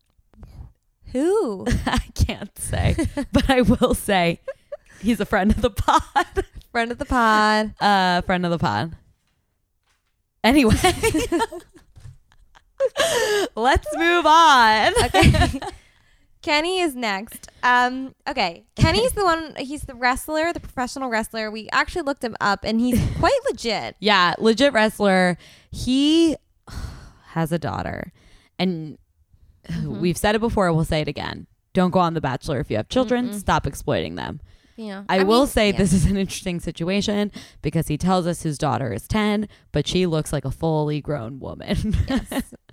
Speaker 2: Who?
Speaker 1: I can't say, but I will say he's a friend of the pod.
Speaker 2: Friend of the pod.
Speaker 1: Uh, friend of the pod. Anyway, let's move on.
Speaker 2: Okay. Kenny is next. Um, okay. Kenny's the one, he's the wrestler, the professional wrestler. We actually looked him up and he's quite legit.
Speaker 1: Yeah, legit wrestler. He has a daughter, and we've said it before. We'll say it again. Don't go on The Bachelor if you have children. Stop exploiting them.
Speaker 2: Yeah. know,
Speaker 1: I, will
Speaker 2: mean,
Speaker 1: say
Speaker 2: yeah.
Speaker 1: this is an interesting situation because he tells us his daughter is 10, but she looks like a fully grown woman.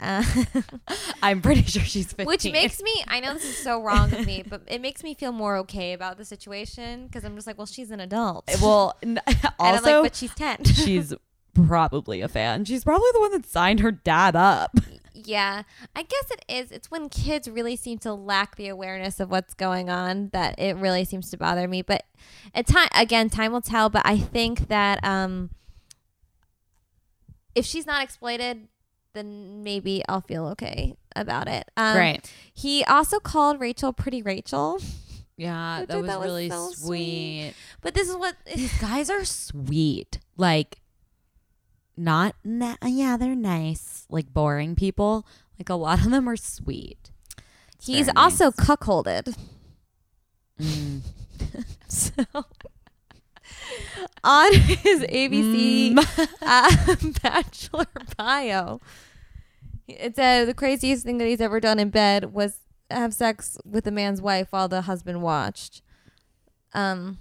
Speaker 2: Uh,
Speaker 1: I'm pretty sure she's 15.
Speaker 2: which makes me, I know this is so wrong of me, but it makes me feel more okay about the situation because I'm just like, well, she's an adult.
Speaker 1: well, n-
Speaker 2: and I'm
Speaker 1: also,
Speaker 2: like, but she's 10.
Speaker 1: she's probably a fan. She's probably the one that signed her dad up.
Speaker 2: Yeah, I guess it is. It's when kids really seem to lack the awareness of what's going on that it really seems to bother me. But at time again, time will tell. But I think that um, if she's not exploited, then maybe I'll feel okay about it. Um,
Speaker 1: Great.
Speaker 2: He also called Rachel Pretty Rachel,
Speaker 1: Yeah, that was
Speaker 2: thought was
Speaker 1: really
Speaker 2: so
Speaker 1: sweet.
Speaker 2: but this is what
Speaker 1: These guys are sweet. Like, not, na- yeah, they're nice. Like, boring people. Like, a lot of them are sweet. It's
Speaker 2: he's
Speaker 1: very
Speaker 2: also cuckolded.
Speaker 1: Mm.
Speaker 2: So on his ABC
Speaker 1: Mm.
Speaker 2: uh, bachelor bio, it said the craziest thing that he's ever done in bed was have sex with a man's wife while the husband watched. Um.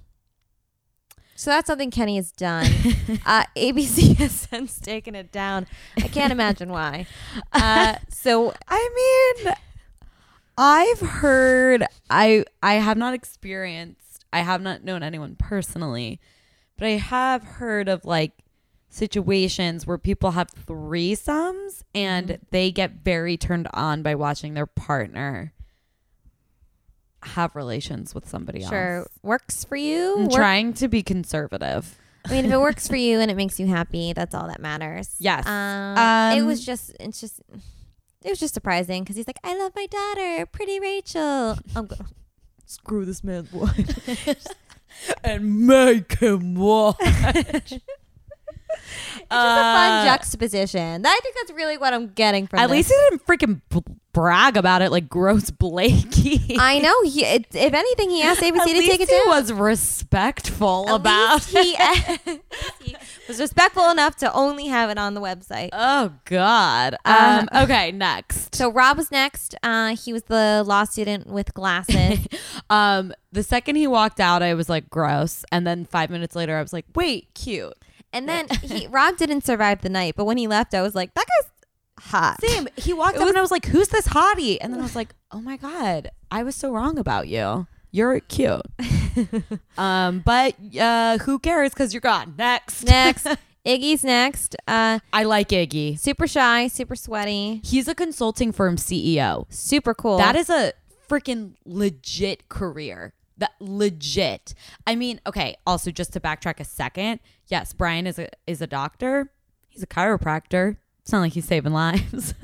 Speaker 2: So that's something Kenny has done. uh, ABC has since taken it down. I can't imagine why. Uh, so
Speaker 1: I mean, I've heard I I have not experienced I have not known anyone personally, but I have heard of like situations where people have threesomes and they get very turned on by watching their partner have relations with somebody else.
Speaker 2: sure
Speaker 1: else.
Speaker 2: works for you.
Speaker 1: I'm
Speaker 2: Work-
Speaker 1: trying to be conservative.
Speaker 2: I mean, if it works for you and it makes you happy, that's all that matters.
Speaker 1: Yes.
Speaker 2: Um,
Speaker 1: Um,
Speaker 2: it was just, it's just, it was just surprising because he's like, I love my daughter, pretty Rachel. I'm gonna screw this man's wife.
Speaker 1: and make him watch.
Speaker 2: It's just a fun juxtaposition. I think that's really what I'm getting from.
Speaker 1: At
Speaker 2: this.
Speaker 1: least he didn't freaking b- brag about it like gross Blakey.
Speaker 2: I know. He, it, if anything, he asked ABC to take it
Speaker 1: he
Speaker 2: down.
Speaker 1: was respectful
Speaker 2: At
Speaker 1: about
Speaker 2: he, he was respectful enough to only have it on the website.
Speaker 1: Oh God.
Speaker 2: Uh,
Speaker 1: Um. okay. Next.
Speaker 2: So Rob was next. Uh, he was the law student with glasses.
Speaker 1: um. The second he walked out, I was like gross, and then five minutes later, I was like, wait, cute.
Speaker 2: And then he, Rob didn't survive the night, but when he left, I was like, that guy's hot.
Speaker 1: Same. He walked up
Speaker 2: was-
Speaker 1: and I was like, "Who's this hottie?" And then I was like, "Oh my god, I was so wrong about you. You're cute." um, but uh, who cares? Because you're gone. Next.
Speaker 2: Next, Iggy's next. Uh,
Speaker 1: I like Iggy.
Speaker 2: super shy, super sweaty,
Speaker 1: He's a consulting firm CEO.
Speaker 2: super cool.
Speaker 1: That is a freaking legit career. That legit. I mean, okay. Also, just to backtrack a second, yes, Bryan is a is a doctor. He's a chiropractor. It's not like he's saving lives.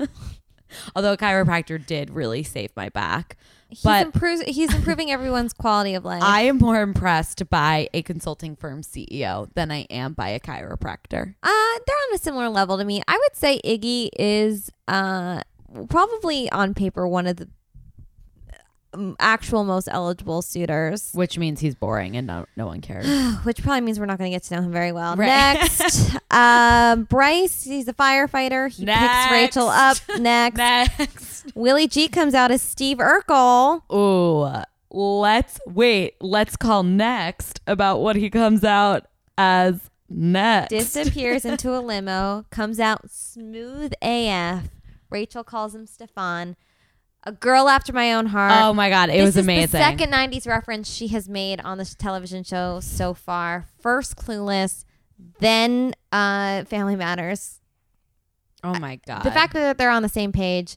Speaker 1: Although a chiropractor did really save my back.
Speaker 2: he's,
Speaker 1: but-
Speaker 2: impro- he's improving everyone's quality of life.
Speaker 1: I am more impressed by a consulting firm CEO than I am by a chiropractor.
Speaker 2: Uh, they're on a similar level to me. I would say Iggy is uh probably on paper one of the actual most eligible suitors,
Speaker 1: Which means he's boring and no no one cares.
Speaker 2: which probably means we're not going to get to know him very well.
Speaker 1: Right.
Speaker 2: Next, um, Bryce, he's a firefighter. He picks Rachel up. Next,
Speaker 1: Next.
Speaker 2: Willie G comes out as Steve Urkel.
Speaker 1: Ooh. Let's wait. Let's call next about what he comes out as next.
Speaker 2: Disappears into a limo, comes out smooth AF. Rachel calls him Stefan. A girl after my own heart.
Speaker 1: oh my god, it
Speaker 2: this
Speaker 1: was
Speaker 2: is
Speaker 1: amazing.
Speaker 2: the second 90s reference she has made on this television show so far. First Clueless, then uh, Family Matters.
Speaker 1: oh my god.
Speaker 2: The fact that they're on the same page.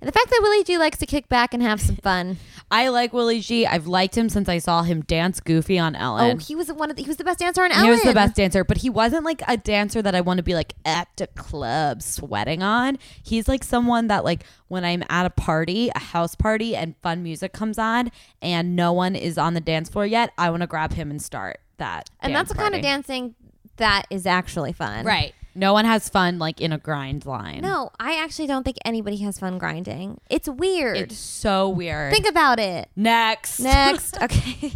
Speaker 2: And the fact that Willie G likes to kick back and have some fun.
Speaker 1: I like Willie G. I've liked him since I saw him dance goofy on Ellen.
Speaker 2: oh, he was one of the, he was the best dancer on Ellen.
Speaker 1: He was the best dancer, but he wasn't like a dancer that I want to be like at the club sweating on. He's like someone that like when I'm at a party, a house party, and fun music comes on, and no one is on the dance floor yet, I want to grab him and start that.
Speaker 2: And that's the kind of dancing that is actually fun.
Speaker 1: right? No one has fun like in a grind line.
Speaker 2: No, I actually don't think anybody has fun grinding. It's weird.
Speaker 1: it's so weird.
Speaker 2: Think about it.
Speaker 1: Next,
Speaker 2: Next. Okay.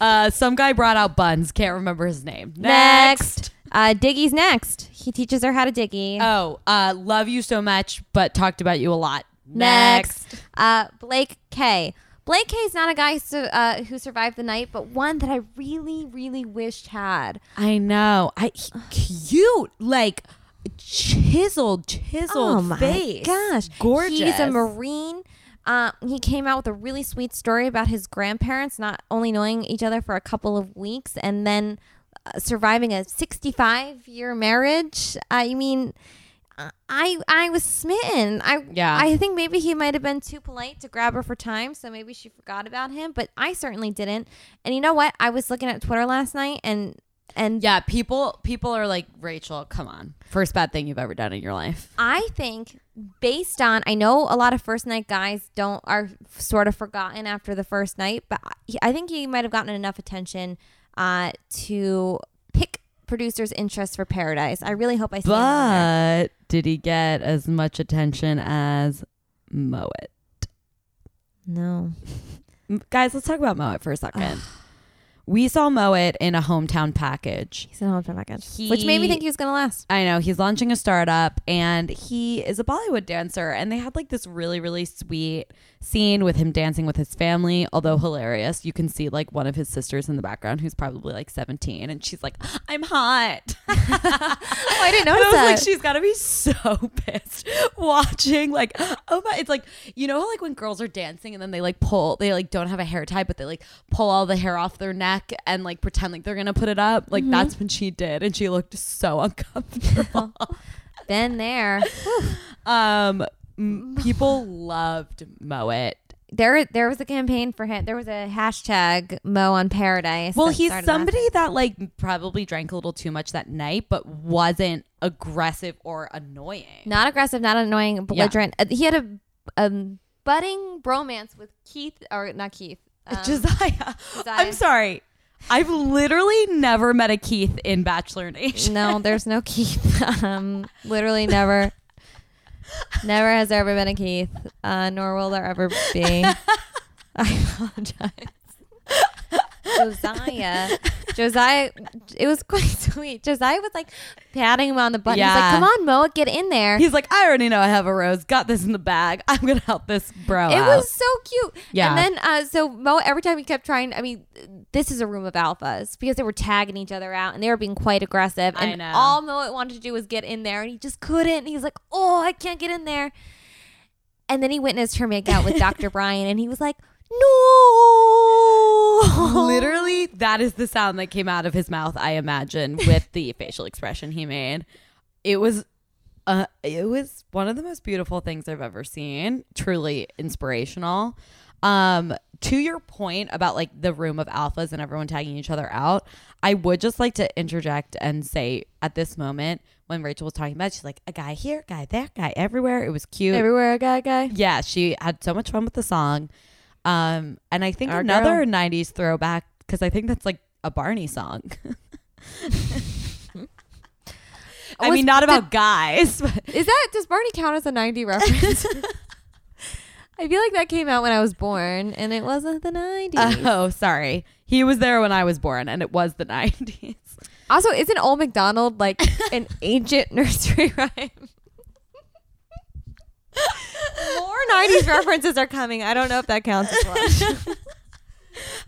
Speaker 1: uh, some guy brought out buns. Can't remember his name.
Speaker 2: next. Uh, Diggy's next. He teaches her how to diggy.
Speaker 1: Oh, uh, love you so much, but talked about you a lot.
Speaker 2: Next. Uh, Blake K. Blake K is not a guy su- uh, who survived the night, but one that I really, really wished had.
Speaker 1: I know. I he- cute, like chiseled, chiseled
Speaker 2: oh my
Speaker 1: face.
Speaker 2: gosh,
Speaker 1: gorgeous.
Speaker 2: He's a Marine. Uh, he came out with a really sweet story about his grandparents not only knowing each other for a couple of weeks and then uh, surviving a 65 year marriage. I mean, I I was smitten. I
Speaker 1: Yeah.
Speaker 2: I think maybe he might have been too polite to grab her for time, so maybe she forgot about him. But I certainly didn't. And you know what? I was looking at Twitter last night, and and
Speaker 1: Yeah, people people are like Rachel. Come on, first bad thing you've ever done in your life.
Speaker 2: I think based on I know a lot of first night guys don't are sort of forgotten after the first night, but I- I think he might have gotten enough attention uh, to pick producers' interest for Paradise. I really hope I see.
Speaker 1: But did he get as much attention as Mohit?
Speaker 2: No.
Speaker 1: Guys, let's talk about Mohit for a second. we saw Mohit in a hometown package.
Speaker 2: He's in a hometown package, which made me think he was going to last.
Speaker 1: I know he's launching a startup and he is a Bollywood dancer and they had like this really really sweet scene with him dancing with his family although hilarious you can see like one of his sisters in the background who's probably like 17 and she's like I'm hot
Speaker 2: Oh, I didn't
Speaker 1: and I was
Speaker 2: that.
Speaker 1: like she's got to be so pissed watching like oh my it's like you know like when girls are dancing and then they like pull they like don't have a hair tie but they like pull all the hair off their neck and like pretend like they're gonna put it up like that's when she did and she looked so uncomfortable
Speaker 2: Been there.
Speaker 1: Um, m- people loved Mohit.
Speaker 2: there there was a campaign for him. There was a hashtag Mo on Paradise.
Speaker 1: Well,
Speaker 2: that
Speaker 1: he's
Speaker 2: started
Speaker 1: somebody that like probably drank a little too much that night, but wasn't aggressive or annoying.
Speaker 2: not aggressive, not annoying, belligerent. Uh, he had a um, budding bromance with Keith or not Keith. Um,
Speaker 1: Josiah.
Speaker 2: Josiah.
Speaker 1: I'm sorry. I've literally never met a Keith in Bachelor Nation.
Speaker 2: no, there's no Keith. Um, literally never. Never has there ever been a Keith, uh, nor will there ever be. I apologize. Josiah, Josiah, it was quite sweet. Josiah was like patting him on the butt. He's like, "Come on, Mohit, get in there."
Speaker 1: He's like, I already know I have a rose. Got this in the bag. I'm gonna help this bro
Speaker 2: It
Speaker 1: out.
Speaker 2: was so cute.
Speaker 1: Yeah.
Speaker 2: And then, uh, so Mohit, every time he kept trying, I mean, this is a room of alphas because they were tagging each other out and they were being quite aggressive.
Speaker 1: I
Speaker 2: And
Speaker 1: know.
Speaker 2: all Mohit wanted to do was get in there and he just couldn't. He's like, oh, I can't get in there. And then he witnessed her make out with Dr. Bryan and he was like, no.
Speaker 1: Literally, that is the sound that came out of his mouth. I imagine with the facial expression he made. It was, uh, it was one of the most beautiful things I've ever seen. Truly inspirational. Um, to your point about like the room of alphas and everyone tagging each other out, I would just like to interject and say at this moment when Rachel was talking about, it, she's like a guy here, guy there, guy everywhere. It was cute.
Speaker 2: Everywhere a guy, guy.
Speaker 1: yeah, she had so much fun with the song. Um, and I think
Speaker 2: Our
Speaker 1: another '90s throwback because I think that's like a Barney song. I
Speaker 2: Was-
Speaker 1: mean, not about guys, but
Speaker 2: Is that, does Barney count as a 90 reference? I feel like that came out when I was born and it wasn't the 90s.
Speaker 1: oh, sorry, he was there when I was born, and it was the '90s.
Speaker 2: Also, isn't Old McDonald like an ancient nursery rhyme? More 90s references are coming. I don't know if that counts as much.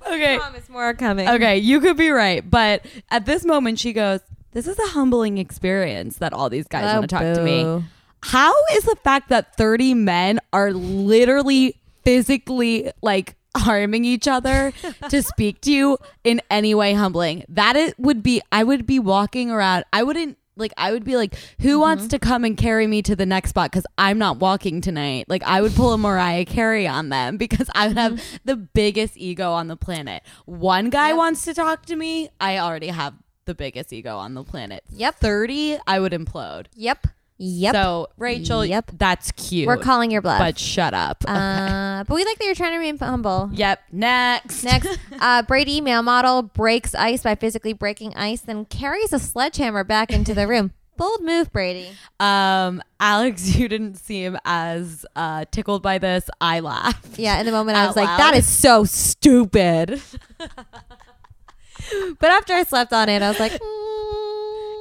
Speaker 1: Okay,
Speaker 2: promise more are coming.
Speaker 1: okay, you could be right, but at this moment, she goes, "This is a humbling experience that all these guys
Speaker 2: Oh,
Speaker 1: want to talk to me." How is the fact that 30 men are literally physically like harming each other to speak to you in any way humbling? That it would be I would be walking around. I wouldn't like I would be like, who wants mm-hmm. to come and carry me to the next spot? Because I'm not walking tonight. Like I would pull a Mariah Carey on them because I would have mm-hmm. the biggest ego on the planet. One guy
Speaker 2: Yep.
Speaker 1: wants to talk to me. I already have the biggest ego on the planet.
Speaker 2: Yep.
Speaker 1: 30, I would implode.
Speaker 2: Yep. Yep.
Speaker 1: So Rachel,
Speaker 2: Yep.
Speaker 1: that's cute.
Speaker 2: We're calling your bluff.
Speaker 1: but shut up. Okay.
Speaker 2: uh, but we like that you're trying to remain humble.
Speaker 1: yep. Next.
Speaker 2: Next, uh, Brady, male model, breaks ice by physically breaking ice, then carries a sledgehammer back into the room. Bold move, Brady.
Speaker 1: Um, Alex, you didn't seem as uh, tickled by this. I laughed.
Speaker 2: Yeah, in the moment I was like, that is so stupid. but after I slept on it, I was like, mm,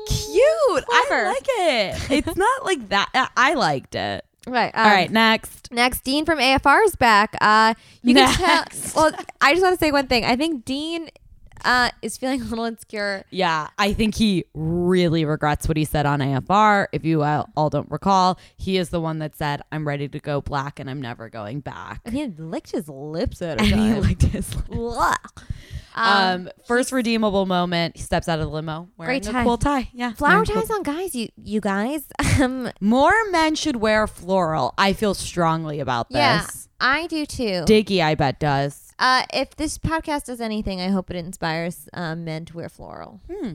Speaker 1: Cute.
Speaker 2: Clever.
Speaker 1: I like it. It's not like that. I- liked it.
Speaker 2: Right.
Speaker 1: All
Speaker 2: um,
Speaker 1: right. Next.
Speaker 2: Next, Dean from AFR is back. Uh, you can
Speaker 1: Next.
Speaker 2: tell. Well, I just want to say one thing. I think Dean uh, is feeling a little insecure.
Speaker 1: Yeah, I think he really regrets what he said on AFR. If you all, all don't recall, he is the one that said, "I'm ready to go black and I'm never going back."
Speaker 2: And he licked his lips at a
Speaker 1: And he licked his
Speaker 2: Blah.
Speaker 1: Um, first redeemable moment, he steps out of the limo wearing
Speaker 2: Great
Speaker 1: a
Speaker 2: tie.
Speaker 1: cool tie. Yeah,
Speaker 2: flower
Speaker 1: wearing cool-
Speaker 2: ties on guys, you you guys. Um,
Speaker 1: More men should wear floral. I feel strongly about this.
Speaker 2: yeah, I do too.
Speaker 1: Diggy, I bet does.
Speaker 2: Uh, if this podcast does anything, I hope it inspires um, men to wear floral.
Speaker 1: Hmm.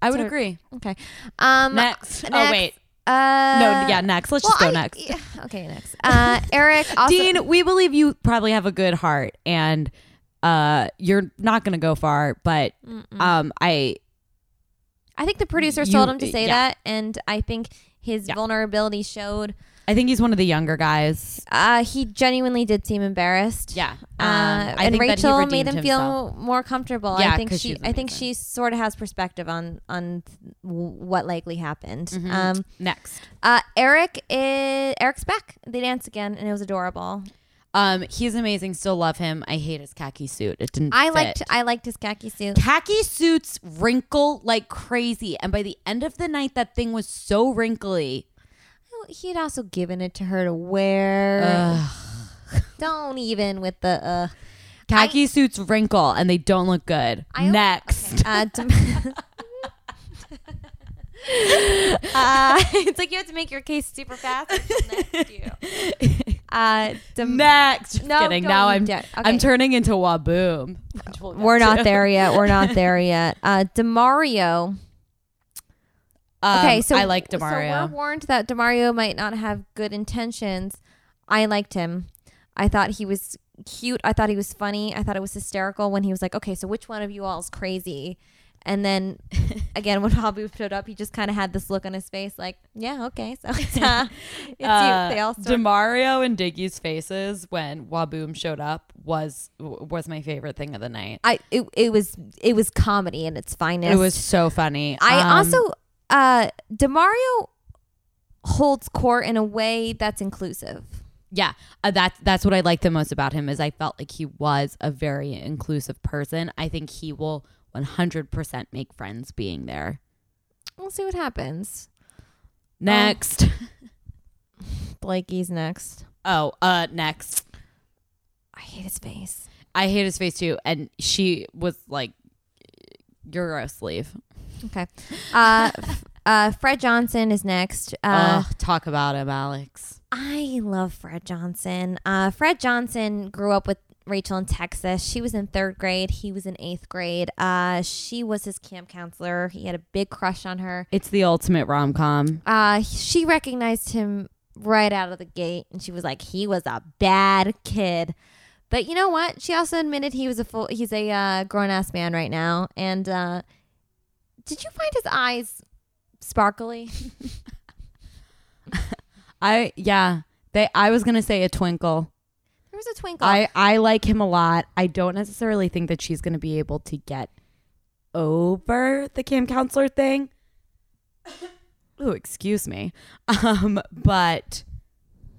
Speaker 1: I would
Speaker 2: So-
Speaker 1: agree.
Speaker 2: Okay. Um,
Speaker 1: Next. Oh wait.
Speaker 2: Uh,
Speaker 1: No. Yeah. Next. Let's just go
Speaker 2: I-
Speaker 1: next.
Speaker 2: yeah, okay, next. Uh, Eric. Also,
Speaker 1: Dean, we believe you probably have a good heart, and uh, you're not going to go far. But um, I
Speaker 2: I think the producers
Speaker 1: You-
Speaker 2: told him to say
Speaker 1: yeah.
Speaker 2: that, and I think his
Speaker 1: Yeah.
Speaker 2: vulnerability showed.
Speaker 1: I think he's one of the younger guys.
Speaker 2: Uh, he genuinely did seem embarrassed.
Speaker 1: Yeah.
Speaker 2: Uh,
Speaker 1: Um, I
Speaker 2: and
Speaker 1: think that he
Speaker 2: Rachel made
Speaker 1: redeemed
Speaker 2: him feel more comfortable.
Speaker 1: Yeah,
Speaker 2: I think
Speaker 1: 'cause
Speaker 2: she,
Speaker 1: she's
Speaker 2: I think
Speaker 1: amazing.
Speaker 2: she sort of has perspective on on w- what likely happened.
Speaker 1: Mhm.
Speaker 2: Um,
Speaker 1: Next.
Speaker 2: uh, Eric is Eric's back. They dance again, and it was adorable.
Speaker 1: Um, he's amazing. Still love him. I hate his khaki suit. It didn't.
Speaker 2: I
Speaker 1: fit.
Speaker 2: liked I liked his khaki suit.
Speaker 1: khaki suits wrinkle like crazy, and by the end of the night, that thing was so wrinkly.
Speaker 2: He had also given it to her to wear. Don't even with the uh.
Speaker 1: Khaki suits wrinkle, and they don't look good.
Speaker 2: I-
Speaker 1: Next.
Speaker 2: Uh, dom- uh, it's like you have to make your case super fast. next you. Uh, Dem-
Speaker 1: Next.
Speaker 2: No,
Speaker 1: kidding. Now I'm
Speaker 2: dare.
Speaker 1: I'm turning into Whaboom. We'll
Speaker 2: We're not
Speaker 1: to.
Speaker 2: there yet. We're not there yet. Uh, Demario.
Speaker 1: Um,
Speaker 2: Okay, so
Speaker 1: I like Demario.
Speaker 2: So we're warned that Demario might not have good intentions. I liked him. I thought he was cute. I thought he was funny. I thought it was hysterical when he was like, "Okay, so which one of you all is crazy?" And then again, when Whaboom showed up, he just kind of had this look on his face, like, "Yeah, okay, so it's, uh, it's
Speaker 1: Uh,
Speaker 2: you." They all start-
Speaker 1: Demario and Diggy's faces when Whaboom showed up was was my favorite thing of the night.
Speaker 2: I it, it was it was comedy in its finest.
Speaker 1: It was so funny.
Speaker 2: I
Speaker 1: Um,
Speaker 2: also uh Demario holds court in a way that's inclusive.
Speaker 1: yeah, uh, that's that's what I liked the most about him is I felt like he was a very inclusive person. I think he will 100% make friends being there.
Speaker 2: We'll see what happens.
Speaker 1: Next.
Speaker 2: Blakey's next.
Speaker 1: Oh, uh next.
Speaker 2: I hate his face.
Speaker 1: I hate his face too and she was like you're gross, leave.
Speaker 2: Okay. Uh, uh, Fred Johnson is next. Uh,
Speaker 1: Ugh, talk about him, Alex.
Speaker 2: I love Fred Johnson. Uh, Fred Johnson grew up with Rachel in Texas. She was in third grade. He was in eighth grade. Uh, she was his camp counselor. He had a big crush on her.
Speaker 1: It's the ultimate rom-com.
Speaker 2: Uh, she recognized him right out of the gate, and she was like, "He was a bad kid." But you know what? She also admitted he was a full. He's a uh, grown ass man right now. And uh, did you find his eyes sparkly?
Speaker 1: I yeah. They I was going to say a twinkle.
Speaker 2: Was a twinkle.
Speaker 1: I I like him a lot. I don't necessarily think that she's going to be able to get over the camp counselor thing. Oh, excuse me. Um, but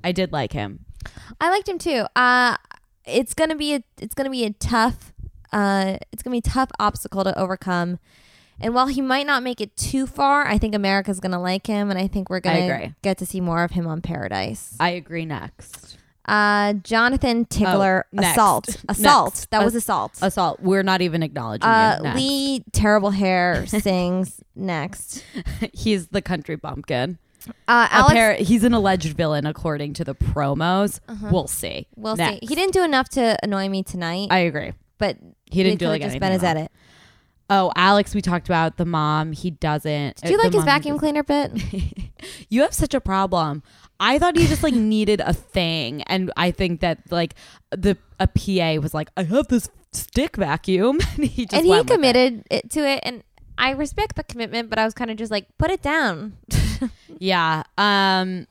Speaker 1: I did like him.
Speaker 2: I liked him too. Uh, it's gonna be a it's gonna be a tough uh it's gonna be a tough obstacle to overcome. And while he might not make it too far, I think America's gonna like him, and I think we're gonna get to see more of him on Paradise.
Speaker 1: I agree next.
Speaker 2: Uh, Jonathan Tickler,
Speaker 1: Oh, next.
Speaker 2: assault,
Speaker 1: Next.
Speaker 2: assault. That was assault.
Speaker 1: Assault. We're not even acknowledging
Speaker 2: Uh.
Speaker 1: Next.
Speaker 2: Lee, terrible hair, sings next.
Speaker 1: He's the country bumpkin.
Speaker 2: Uh, Alex,
Speaker 1: Appar- he's an alleged villain according to the promos. We'll see.
Speaker 2: we'll
Speaker 1: Next.
Speaker 2: see. He didn't do enough to annoy me tonight,
Speaker 1: I agree.
Speaker 2: but
Speaker 1: He didn't do like
Speaker 2: just
Speaker 1: anything
Speaker 2: been his edit.
Speaker 1: Oh, Alex, we talked about the mom. He doesn't.
Speaker 2: Do you like his vacuum cleaner bit?
Speaker 1: you have such a problem. I thought he just like needed a thing, and I think that like the a PA was like, I have this stick vacuum, and he just
Speaker 2: and he committed it. to it, and I respect the commitment, but I was kind of just like, put it down.
Speaker 1: Yeah. Um.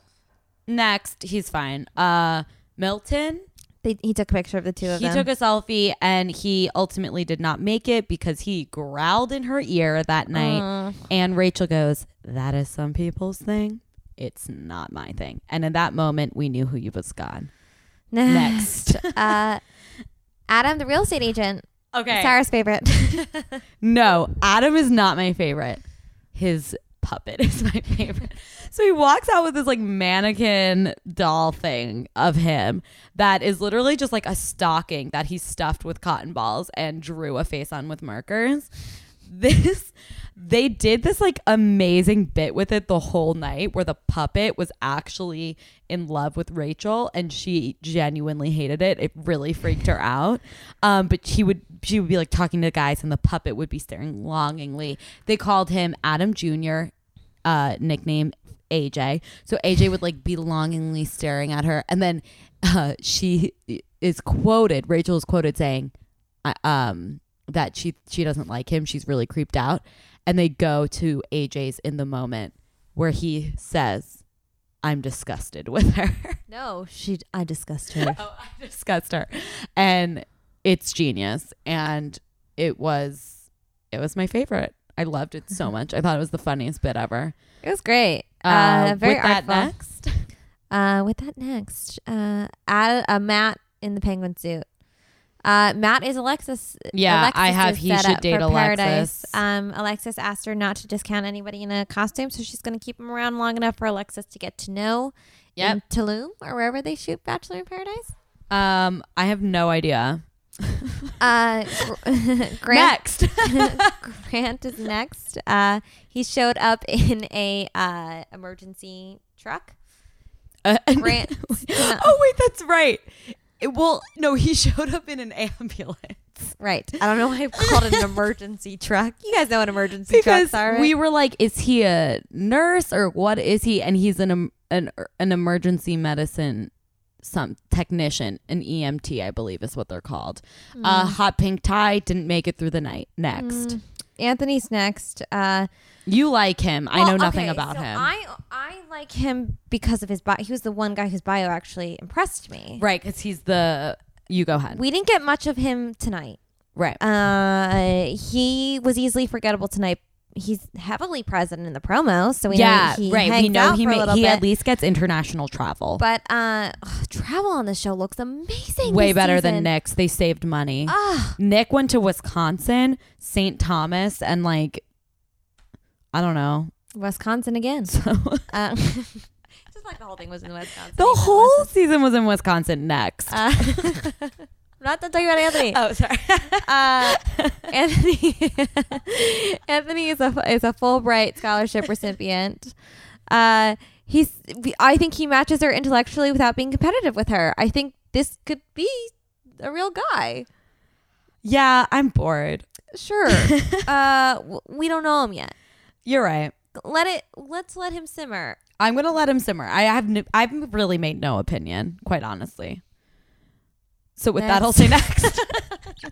Speaker 1: Next, he's fine. Uh, Milton.
Speaker 2: They, he took a picture of the two of
Speaker 1: He
Speaker 2: them.
Speaker 1: He took a selfie, and he ultimately did not make it because he growled in her ear that night.
Speaker 2: Uh,
Speaker 1: And Rachel goes, "That is some people's thing. It's not my thing." And in that moment, we knew who you was gone. Next.
Speaker 2: uh, Adam, the real estate agent,
Speaker 1: Okay.
Speaker 2: Sarah's favorite.
Speaker 1: No, Adam is not my favorite. His puppet is my favorite. So he walks out with this like mannequin doll thing of him that is literally just like a stocking that he stuffed with cotton balls and drew a face on with markers. This they did this like amazing bit with it the whole night where the puppet was actually in love with Rachel and she genuinely hated it. It really freaked her out. Um, but she would she would be like talking to the guys and the puppet would be staring longingly. They called him Adam Jr. Uh, nickname AJ. So AJ would like be longingly staring at her, and then uh, she is quoted. Rachel is quoted saying, I- um, that she she doesn't like him. She's really creeped out, and they go to AJ's in the moment where he says, "I'm disgusted with her."
Speaker 2: no, she. I discussed her.
Speaker 1: oh, I disgust her, and it's genius, and it was it was my favorite. I loved it so much. I thought it was the funniest bit ever.
Speaker 2: It was great. Uh,
Speaker 1: Uh,
Speaker 2: very
Speaker 1: with that next,
Speaker 2: Uh, with that next, uh, add a Matt in the penguin suit. Uh, Matt is Alexis.
Speaker 1: Yeah, I have he should date. Alexis.
Speaker 2: Um, Alexis asked her not to discount anybody in a costume, so she's going to keep him around long enough for Alexis to get to know
Speaker 1: Yep.
Speaker 2: in Tulum or wherever they shoot Bachelor in Paradise.
Speaker 1: um, I have no idea.
Speaker 2: Uh, Grant
Speaker 1: Next,
Speaker 2: Grant is next. Uh, he showed up in a uh, emergency truck.
Speaker 1: Uh,
Speaker 2: Grant.
Speaker 1: oh wait, that's right. It, well, no, he showed up in an ambulance
Speaker 2: right. I don't know why I called it an emergency truck. You guys know what emergency
Speaker 1: because
Speaker 2: trucks are. Right?
Speaker 1: we were like, is he a nurse or what is he? And he's an an an emergency medicine some technician, an EMT, I believe is what they're called. Uh, hot pink tie didn't make it through the night. Next,
Speaker 2: Mm. Anthony's next. Uh,
Speaker 1: you like him. I know nothing
Speaker 2: okay,
Speaker 1: about
Speaker 2: so
Speaker 1: him.
Speaker 2: I I like him because of his bio. He was the one guy whose bio actually impressed me.
Speaker 1: right, because he's the. You go ahead.
Speaker 2: We didn't get much of him tonight.
Speaker 1: right.
Speaker 2: Uh, he was easily forgettable tonight. He's heavily present in the promos, so we
Speaker 1: yeah,
Speaker 2: know he
Speaker 1: right. We know
Speaker 2: out
Speaker 1: he
Speaker 2: for a
Speaker 1: ma-
Speaker 2: little
Speaker 1: he
Speaker 2: bit.
Speaker 1: at least gets international travel.
Speaker 2: But uh, ugh, travel on the show looks amazing.
Speaker 1: Way better than. Nick's. They saved money.
Speaker 2: Ah,
Speaker 1: Nick went to Wisconsin, St. Thomas, and like, I don't know.
Speaker 2: Wisconsin again.
Speaker 1: So
Speaker 2: Uh, just like the whole thing was in Wisconsin.
Speaker 1: the whole season was in Wisconsin. Next.
Speaker 2: Uh, not to talk about Anthony.
Speaker 1: oh, sorry.
Speaker 2: Uh, Anthony. Anthony is a is a Fulbright scholarship recipient. Uh, he's. I think he matches her intellectually without being competitive with her. I think this could be a real guy.
Speaker 1: yeah, I'm bored.
Speaker 2: Sure. uh, we don't know him yet.
Speaker 1: You're right.
Speaker 2: Let it. Let's let him simmer.
Speaker 1: I'm gonna let him simmer. I have n- I've really made no opinion, quite honestly. So with that, I'll say next.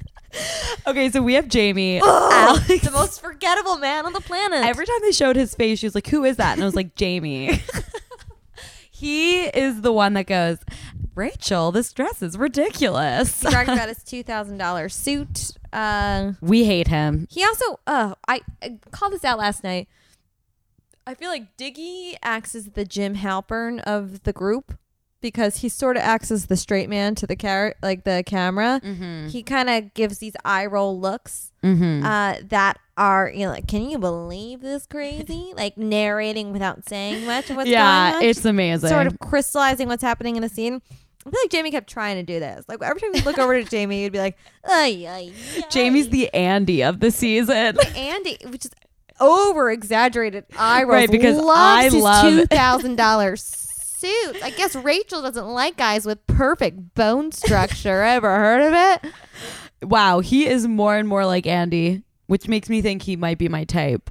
Speaker 1: okay, so we have Jamey. Alex.
Speaker 2: the most forgettable man on the planet.
Speaker 1: Every time they showed his face, she was like, "Who is that?" And I was like, "Jamey." he is the one that goes, "Rachel, this dress is ridiculous."
Speaker 2: he talked about his two thousand dollars suit. Uh,
Speaker 1: we hate him.
Speaker 2: he also. Uh, I, I called this out last night. I feel like Diggy acts as the Jim Halpert of the group because he sort of acts as the straight man to the car, like the camera.
Speaker 1: Mm-hmm.
Speaker 2: He kind of gives these eye roll looks
Speaker 1: Mm-hmm.
Speaker 2: uh, that are you know like, can you believe this crazy? like narrating without saying much of what's
Speaker 1: yeah,
Speaker 2: going on.
Speaker 1: it's amazing.
Speaker 2: sort of crystallizing what's happening in a scene. I feel like Jamey kept trying to do this. Like every time you look over to Jamey, you'd be like, "Ay, ay, ay."
Speaker 1: Jamey's the Andy of the season.
Speaker 2: Andy, which is over exaggerated eye rolls.
Speaker 1: Right, because
Speaker 2: loves
Speaker 1: I love-
Speaker 2: two thousand dollars suits. I guess Rachel doesn't like guys with perfect bone structure. Ever heard of it?
Speaker 1: wow, he is more and more like Andy, which makes me think he might be my type.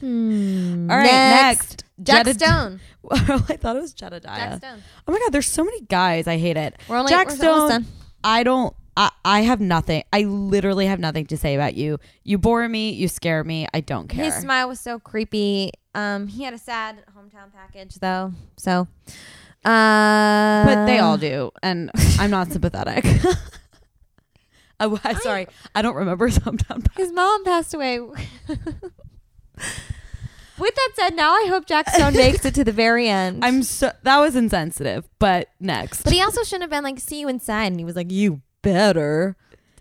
Speaker 2: Hmm.
Speaker 1: All right, next,
Speaker 2: Jack
Speaker 1: Jeded-
Speaker 2: Stone.
Speaker 1: I thought it was Jedediah.
Speaker 2: Jack Stone.
Speaker 1: Oh my god, there's so many guys. I hate it.
Speaker 2: We're only
Speaker 1: Jack
Speaker 2: we're
Speaker 1: Stone.
Speaker 2: done.
Speaker 1: I don't. I, I have nothing. I literally have nothing to say about you. You bore me. You scare me. I don't care.
Speaker 2: His smile was so creepy. Um, he had a sad hometown package though. So, uh,
Speaker 1: but they all do, and I'm not sympathetic. I'm sorry. I don't remember his hometown.
Speaker 2: His mom passed away. With that said, now I hope Jack Stone makes it to the very end.
Speaker 1: I'm so that was insensitive. But next,
Speaker 2: but he also shouldn't have been like, "See you inside," and he was like, "You better."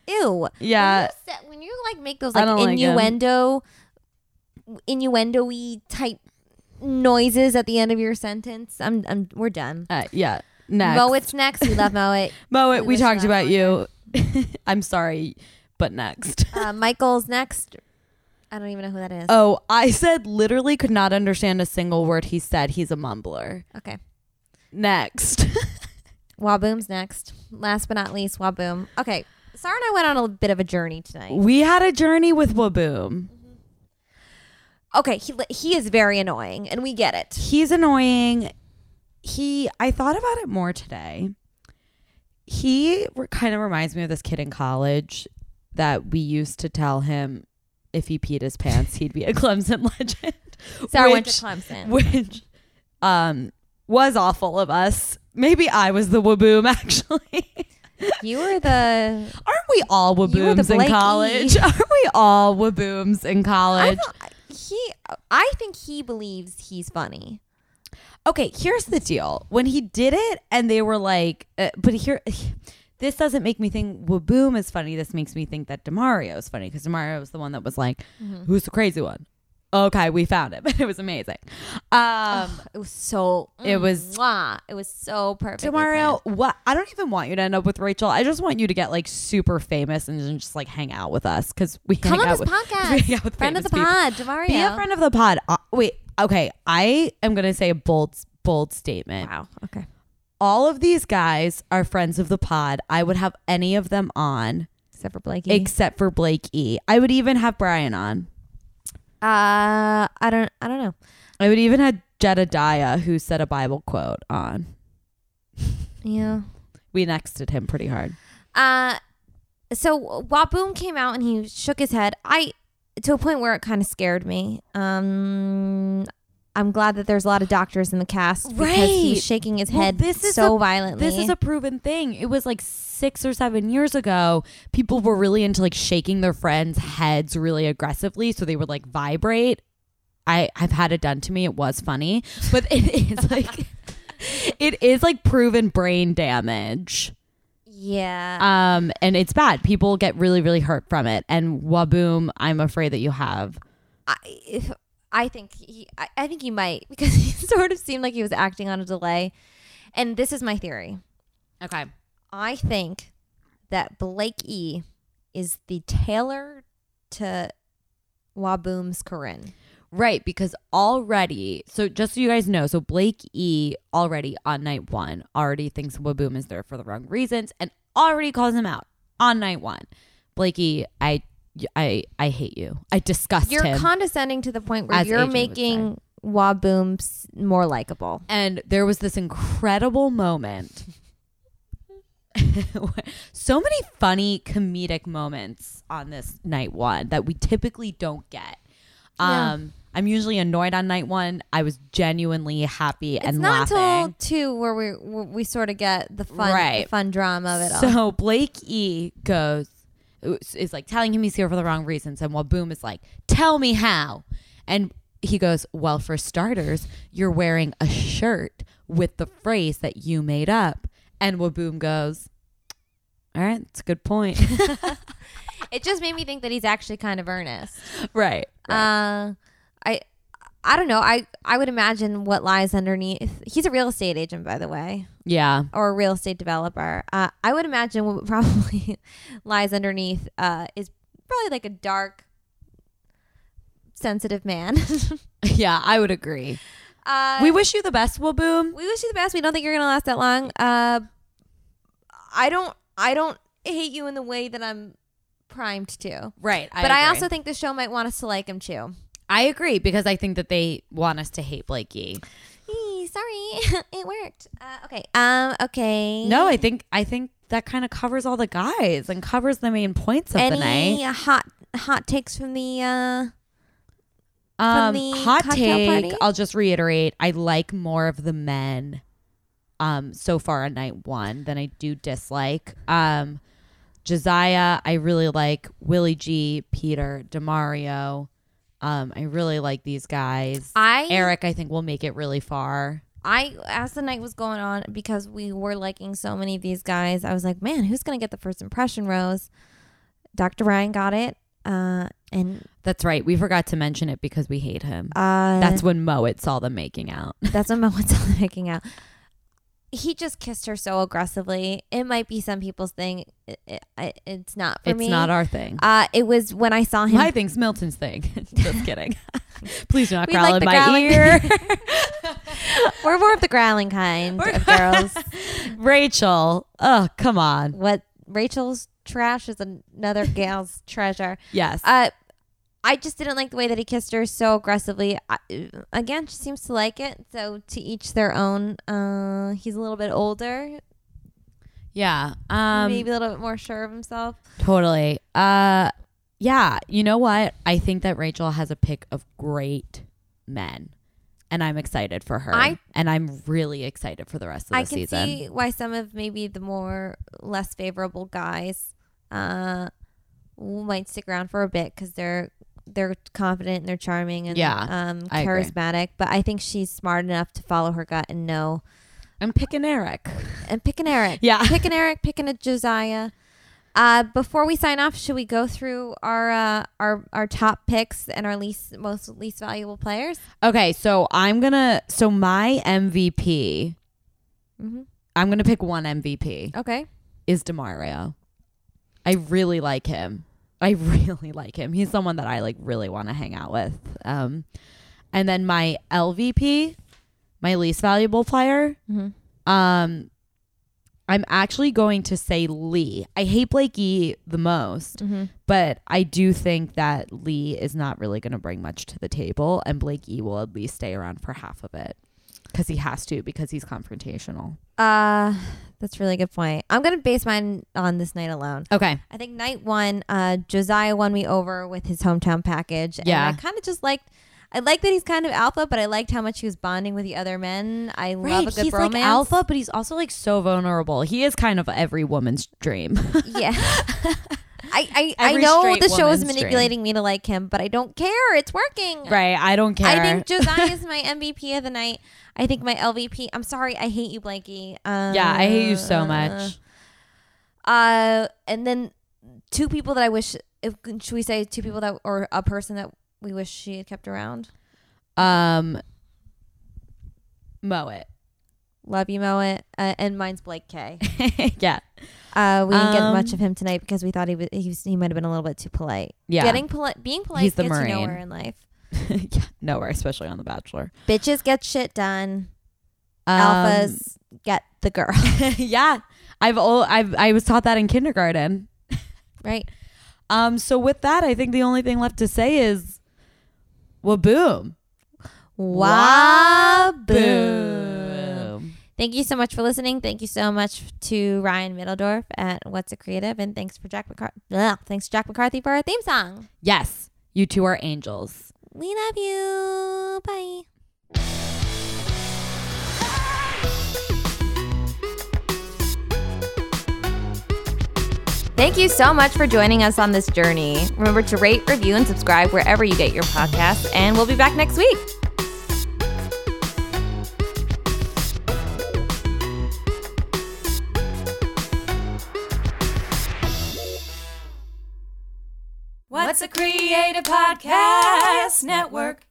Speaker 2: Ew.
Speaker 1: yeah,
Speaker 2: When you, when you like make those like
Speaker 1: don't like
Speaker 2: innuendo, innuendo-y type noises at the end of your sentence, I'm, I'm, we're done.
Speaker 1: uh, yeah. Next,
Speaker 2: Mohit's next. We love Mohit.
Speaker 1: Mohit,
Speaker 2: we
Speaker 1: we talked about you. I'm sorry, but next.
Speaker 2: Uh, Michael's next. I don't even know who that is.
Speaker 1: Oh, I said literally could not understand a single word he said. He's a mumbler.
Speaker 2: Okay.
Speaker 1: Next.
Speaker 2: Whaboom's next. Last but not least, Whaboom. Okay. Sarah and I went on a bit of a journey tonight.
Speaker 1: we had a journey with Whaboom.
Speaker 2: Okay, he he is very annoying, and we get it.
Speaker 1: He's annoying. He, I thought about it more today. He re- kind of reminds me of this kid in college that we used to tell him if he peed his pants, he'd be a Clemson legend.
Speaker 2: Sarah went to
Speaker 1: which-
Speaker 2: Clemson.
Speaker 1: which um was awful of us. Maybe I was the Whaboom actually.
Speaker 2: you were the.
Speaker 1: Aren't we all
Speaker 2: You were the
Speaker 1: Whabooms in college? Aren't we all Whabooms in college?
Speaker 2: He. I think he believes he's funny.
Speaker 1: Okay, here's the deal. When he did it and they were like, uh, but here, this doesn't make me think Whaboom is funny. This makes me think that Demario is funny because Demario was the one that was like, who's the crazy one? Okay, we found it. But it was amazing. Um,
Speaker 2: It was so.
Speaker 1: It was-
Speaker 2: Mwah. It was so perfect.
Speaker 1: Demario, what? I don't even want you to end up with Rachel. I just want you to get like super famous and then just like hang out with us because we
Speaker 2: Come
Speaker 1: hang
Speaker 2: on
Speaker 1: out
Speaker 2: this
Speaker 1: with, we
Speaker 2: podcast.
Speaker 1: hang out with
Speaker 2: Friend of the
Speaker 1: people.
Speaker 2: pod, Demario.
Speaker 1: Be a friend of the pod. Uh, wait, okay. I am gonna say a bold, bold statement.
Speaker 2: Wow. Okay.
Speaker 1: All of these guys are friends of the pod. I would have any of them on
Speaker 2: Except for Blakey.
Speaker 1: except for Blake E. I would even have Bryan on.
Speaker 2: Uh, I don't. I don't know.
Speaker 1: I would even have Jedediah, who said a Bible quote on.
Speaker 2: Yeah.
Speaker 1: We nexted him pretty hard.
Speaker 2: Uh, so Whaboom came out and he shook his head. I to a point where it kind of scared me. Um, I'm glad that there's a lot of doctors in the cast because
Speaker 1: Right.
Speaker 2: he's shaking his
Speaker 1: Well,
Speaker 2: head
Speaker 1: this is
Speaker 2: so
Speaker 1: a-
Speaker 2: violently.
Speaker 1: This is a proven thing. It was like six or seven years ago. People were really into like shaking their friends' heads really aggressively, so they would like vibrate. I I've had it done to me. It was funny, but it is like it is like proven brain damage.
Speaker 2: yeah.
Speaker 1: Um, and it's bad. People get really really hurt from it. And Whaboom, I'm afraid that you have.
Speaker 2: I, if, I think he, I, I think he might because he sort of seemed like he was acting on a delay. And this is my theory.
Speaker 1: Okay.
Speaker 2: I think that Blake E is the Taylor to Whaboom's Corinne.
Speaker 1: Right, because already, so just so you guys know, so Blake E already on night one already thinks Whaboom is there for the wrong reasons and already calls him out on night one. Blakey, I, I, I hate you. I disgust
Speaker 2: You're
Speaker 1: him.
Speaker 2: condescending to the point where
Speaker 1: As
Speaker 2: you're
Speaker 1: Adrian would
Speaker 2: making Whaboom s- more likable.
Speaker 1: and there was this incredible moment. so many funny comedic moments on this night one that we typically don't get.
Speaker 2: Yeah.
Speaker 1: Um, I'm usually annoyed on night one. I was genuinely happy
Speaker 2: It's
Speaker 1: and
Speaker 2: not
Speaker 1: laughing.
Speaker 2: until two where we where we sort of get the fun
Speaker 1: Right.
Speaker 2: the fun drama of it all.
Speaker 1: So Blake E goes is like telling him he's here for the wrong reasons, and Whaboom is like, "Tell me how," and he goes, "Well, for starters, you're wearing a shirt with the phrase that you made up," and Whaboom goes, "All right, that's a good point."
Speaker 2: It just made me think that he's actually kind of earnest.
Speaker 1: right.
Speaker 2: Uh, I I don't know. I I would imagine what lies underneath. He's a real estate agent, by the way,
Speaker 1: Yeah.
Speaker 2: or a real estate developer. Uh, I would imagine what probably lies underneath uh, is probably like a dark, sensitive man.
Speaker 1: Yeah, I would agree.
Speaker 2: uh,
Speaker 1: we wish you the best, Whaboom.
Speaker 2: we wish you the best. We don't think you're gonna last that long. Uh, I don't. I don't hate you in the way that I'm primed to.
Speaker 1: Right.
Speaker 2: but I also think the show might want us to like him too.
Speaker 1: I agree because I think that they want us to hate Blakey.
Speaker 2: Eee, sorry, it worked. Uh, okay. Um. Okay.
Speaker 1: No, I think I think that kind of covers all the guys and covers the main points of the
Speaker 2: Any
Speaker 1: night.
Speaker 2: hot hot takes from the uh
Speaker 1: Um,
Speaker 2: the
Speaker 1: hot take.
Speaker 2: party?
Speaker 1: I'll just reiterate. I like more of the men, um, so far on night one than I do dislike. Um, Josiah, I really like Willie G, Peter, Demario. Um, I really like these guys.
Speaker 2: I
Speaker 1: Eric, I think will make it really far.
Speaker 2: I as the night was going on because we were liking so many of these guys. I was like, man, who's gonna get the first impression rose? Dr. Bryan got it. Uh, and
Speaker 1: That's right. We forgot to mention it because we hate him.
Speaker 2: uh,
Speaker 1: That's when Mohit saw them making out.
Speaker 2: That's what saw was making out. He just kissed her so aggressively. It might be some people's thing. It, it, it's not for
Speaker 1: it's
Speaker 2: me.
Speaker 1: It's not our thing.
Speaker 2: Uh, it was when I saw him.
Speaker 1: My thing's Milton's thing. Just kidding. Please do not
Speaker 2: We
Speaker 1: growl
Speaker 2: like
Speaker 1: in my
Speaker 2: growling.
Speaker 1: ear.
Speaker 2: We're more of the growling kind of girls.
Speaker 1: Rachel. Oh, come on.
Speaker 2: What Rachel's trash is another gal's treasure.
Speaker 1: Yes.
Speaker 2: Uh, I just didn't like the way that he kissed her so aggressively. I, again, she seems to like it. So to each their own. Uh, he's a little bit older,
Speaker 1: yeah. Um
Speaker 2: maybe a little bit more sure of himself.
Speaker 1: totally. Uh yeah, you know what? I think that Rachel has a pick of great men. And I'm excited for her.
Speaker 2: I-
Speaker 1: and I'm really excited for the rest of the
Speaker 2: I can
Speaker 1: season.
Speaker 2: see why some of maybe the more less favorable guys uh, might stick around for a bit because they're they're confident and they're charming and
Speaker 1: Yeah,
Speaker 2: um,
Speaker 1: I
Speaker 2: charismatic. But I think she's smart enough to follow her gut and know
Speaker 1: I'm picking Eric.
Speaker 2: and pick an Eric.
Speaker 1: Yeah.
Speaker 2: pick an Eric, picking a Josiah. Uh, before we sign off, should we go through our uh, our our top picks and our least most least valuable players?
Speaker 1: Okay, so I'm gonna so my MVP,
Speaker 2: Mm-hmm.
Speaker 1: I'm gonna pick one MVP.
Speaker 2: Okay.
Speaker 1: is Demario. I really like him. I really like him. He's someone that I like really want to hang out with. Um, and then my LVP, my least valuable player,
Speaker 2: Mm-hmm.
Speaker 1: um, I'm actually going to say Lee. I hate Blakey the most,
Speaker 2: Mm-hmm.
Speaker 1: but I do think that Lee is not really going to bring much to the table, and Blakey will at least stay around for half of it because he has to because he's confrontational.
Speaker 2: Uh, that's a really good point. I'm gonna base mine on this night alone.
Speaker 1: Okay.
Speaker 2: I think night one, uh, Josiah won me over with his hometown package.
Speaker 1: Yeah.
Speaker 2: And I kind of just liked. I like that he's kind of alpha, but I liked how much he was bonding with the other men. I love a good
Speaker 1: he's
Speaker 2: romance.
Speaker 1: like alpha, but he's also like so vulnerable. He is kind of every woman's dream.
Speaker 2: Yeah. I I, I know the show is manipulating me to like him, but I don't care. It's working.
Speaker 1: right. I don't care.
Speaker 2: I think Josiah is my MVP of the night. I think my LVP. I'm sorry, I hate you, Blakey. Uh,
Speaker 1: yeah, I hate you so much.
Speaker 2: Uh, and then two people that I wish. If should we say two people that or a person that we wish she had kept around?
Speaker 1: Um, Mohit.
Speaker 2: Love you, Mohit. Uh, and mine's Blake K.
Speaker 1: yeah.
Speaker 2: Uh, we didn't get
Speaker 1: Um,
Speaker 2: much of him tonight because we thought he was he, was, he might have been a little bit too polite.
Speaker 1: Yeah.
Speaker 2: Getting polite, being polite
Speaker 1: He's the
Speaker 2: gets you
Speaker 1: Marine.
Speaker 2: nowhere in life.
Speaker 1: yeah. Nowhere, especially on The Bachelor.
Speaker 2: Bitches get shit done.
Speaker 1: Um,
Speaker 2: Alphas get the girl.
Speaker 1: yeah. I've all I've I was taught that in kindergarten.
Speaker 2: right.
Speaker 1: Um. So with that, I think the only thing left to say is, well, boom,
Speaker 2: Wow. Boom.
Speaker 1: boom.
Speaker 2: Thank you so much for listening. Thank you so much to Ryan Middledorf at What's a Creative, and thanks for Jack McCarthy. Thanks Jack McCarthy for our theme song.
Speaker 1: Yes, you two are angels.
Speaker 2: We love you. Bye. Thank you so much for joining us on this journey. Remember to rate, review, and subscribe wherever you get your podcasts, and we'll be back next week.
Speaker 3: What's a Creative Podcast Network?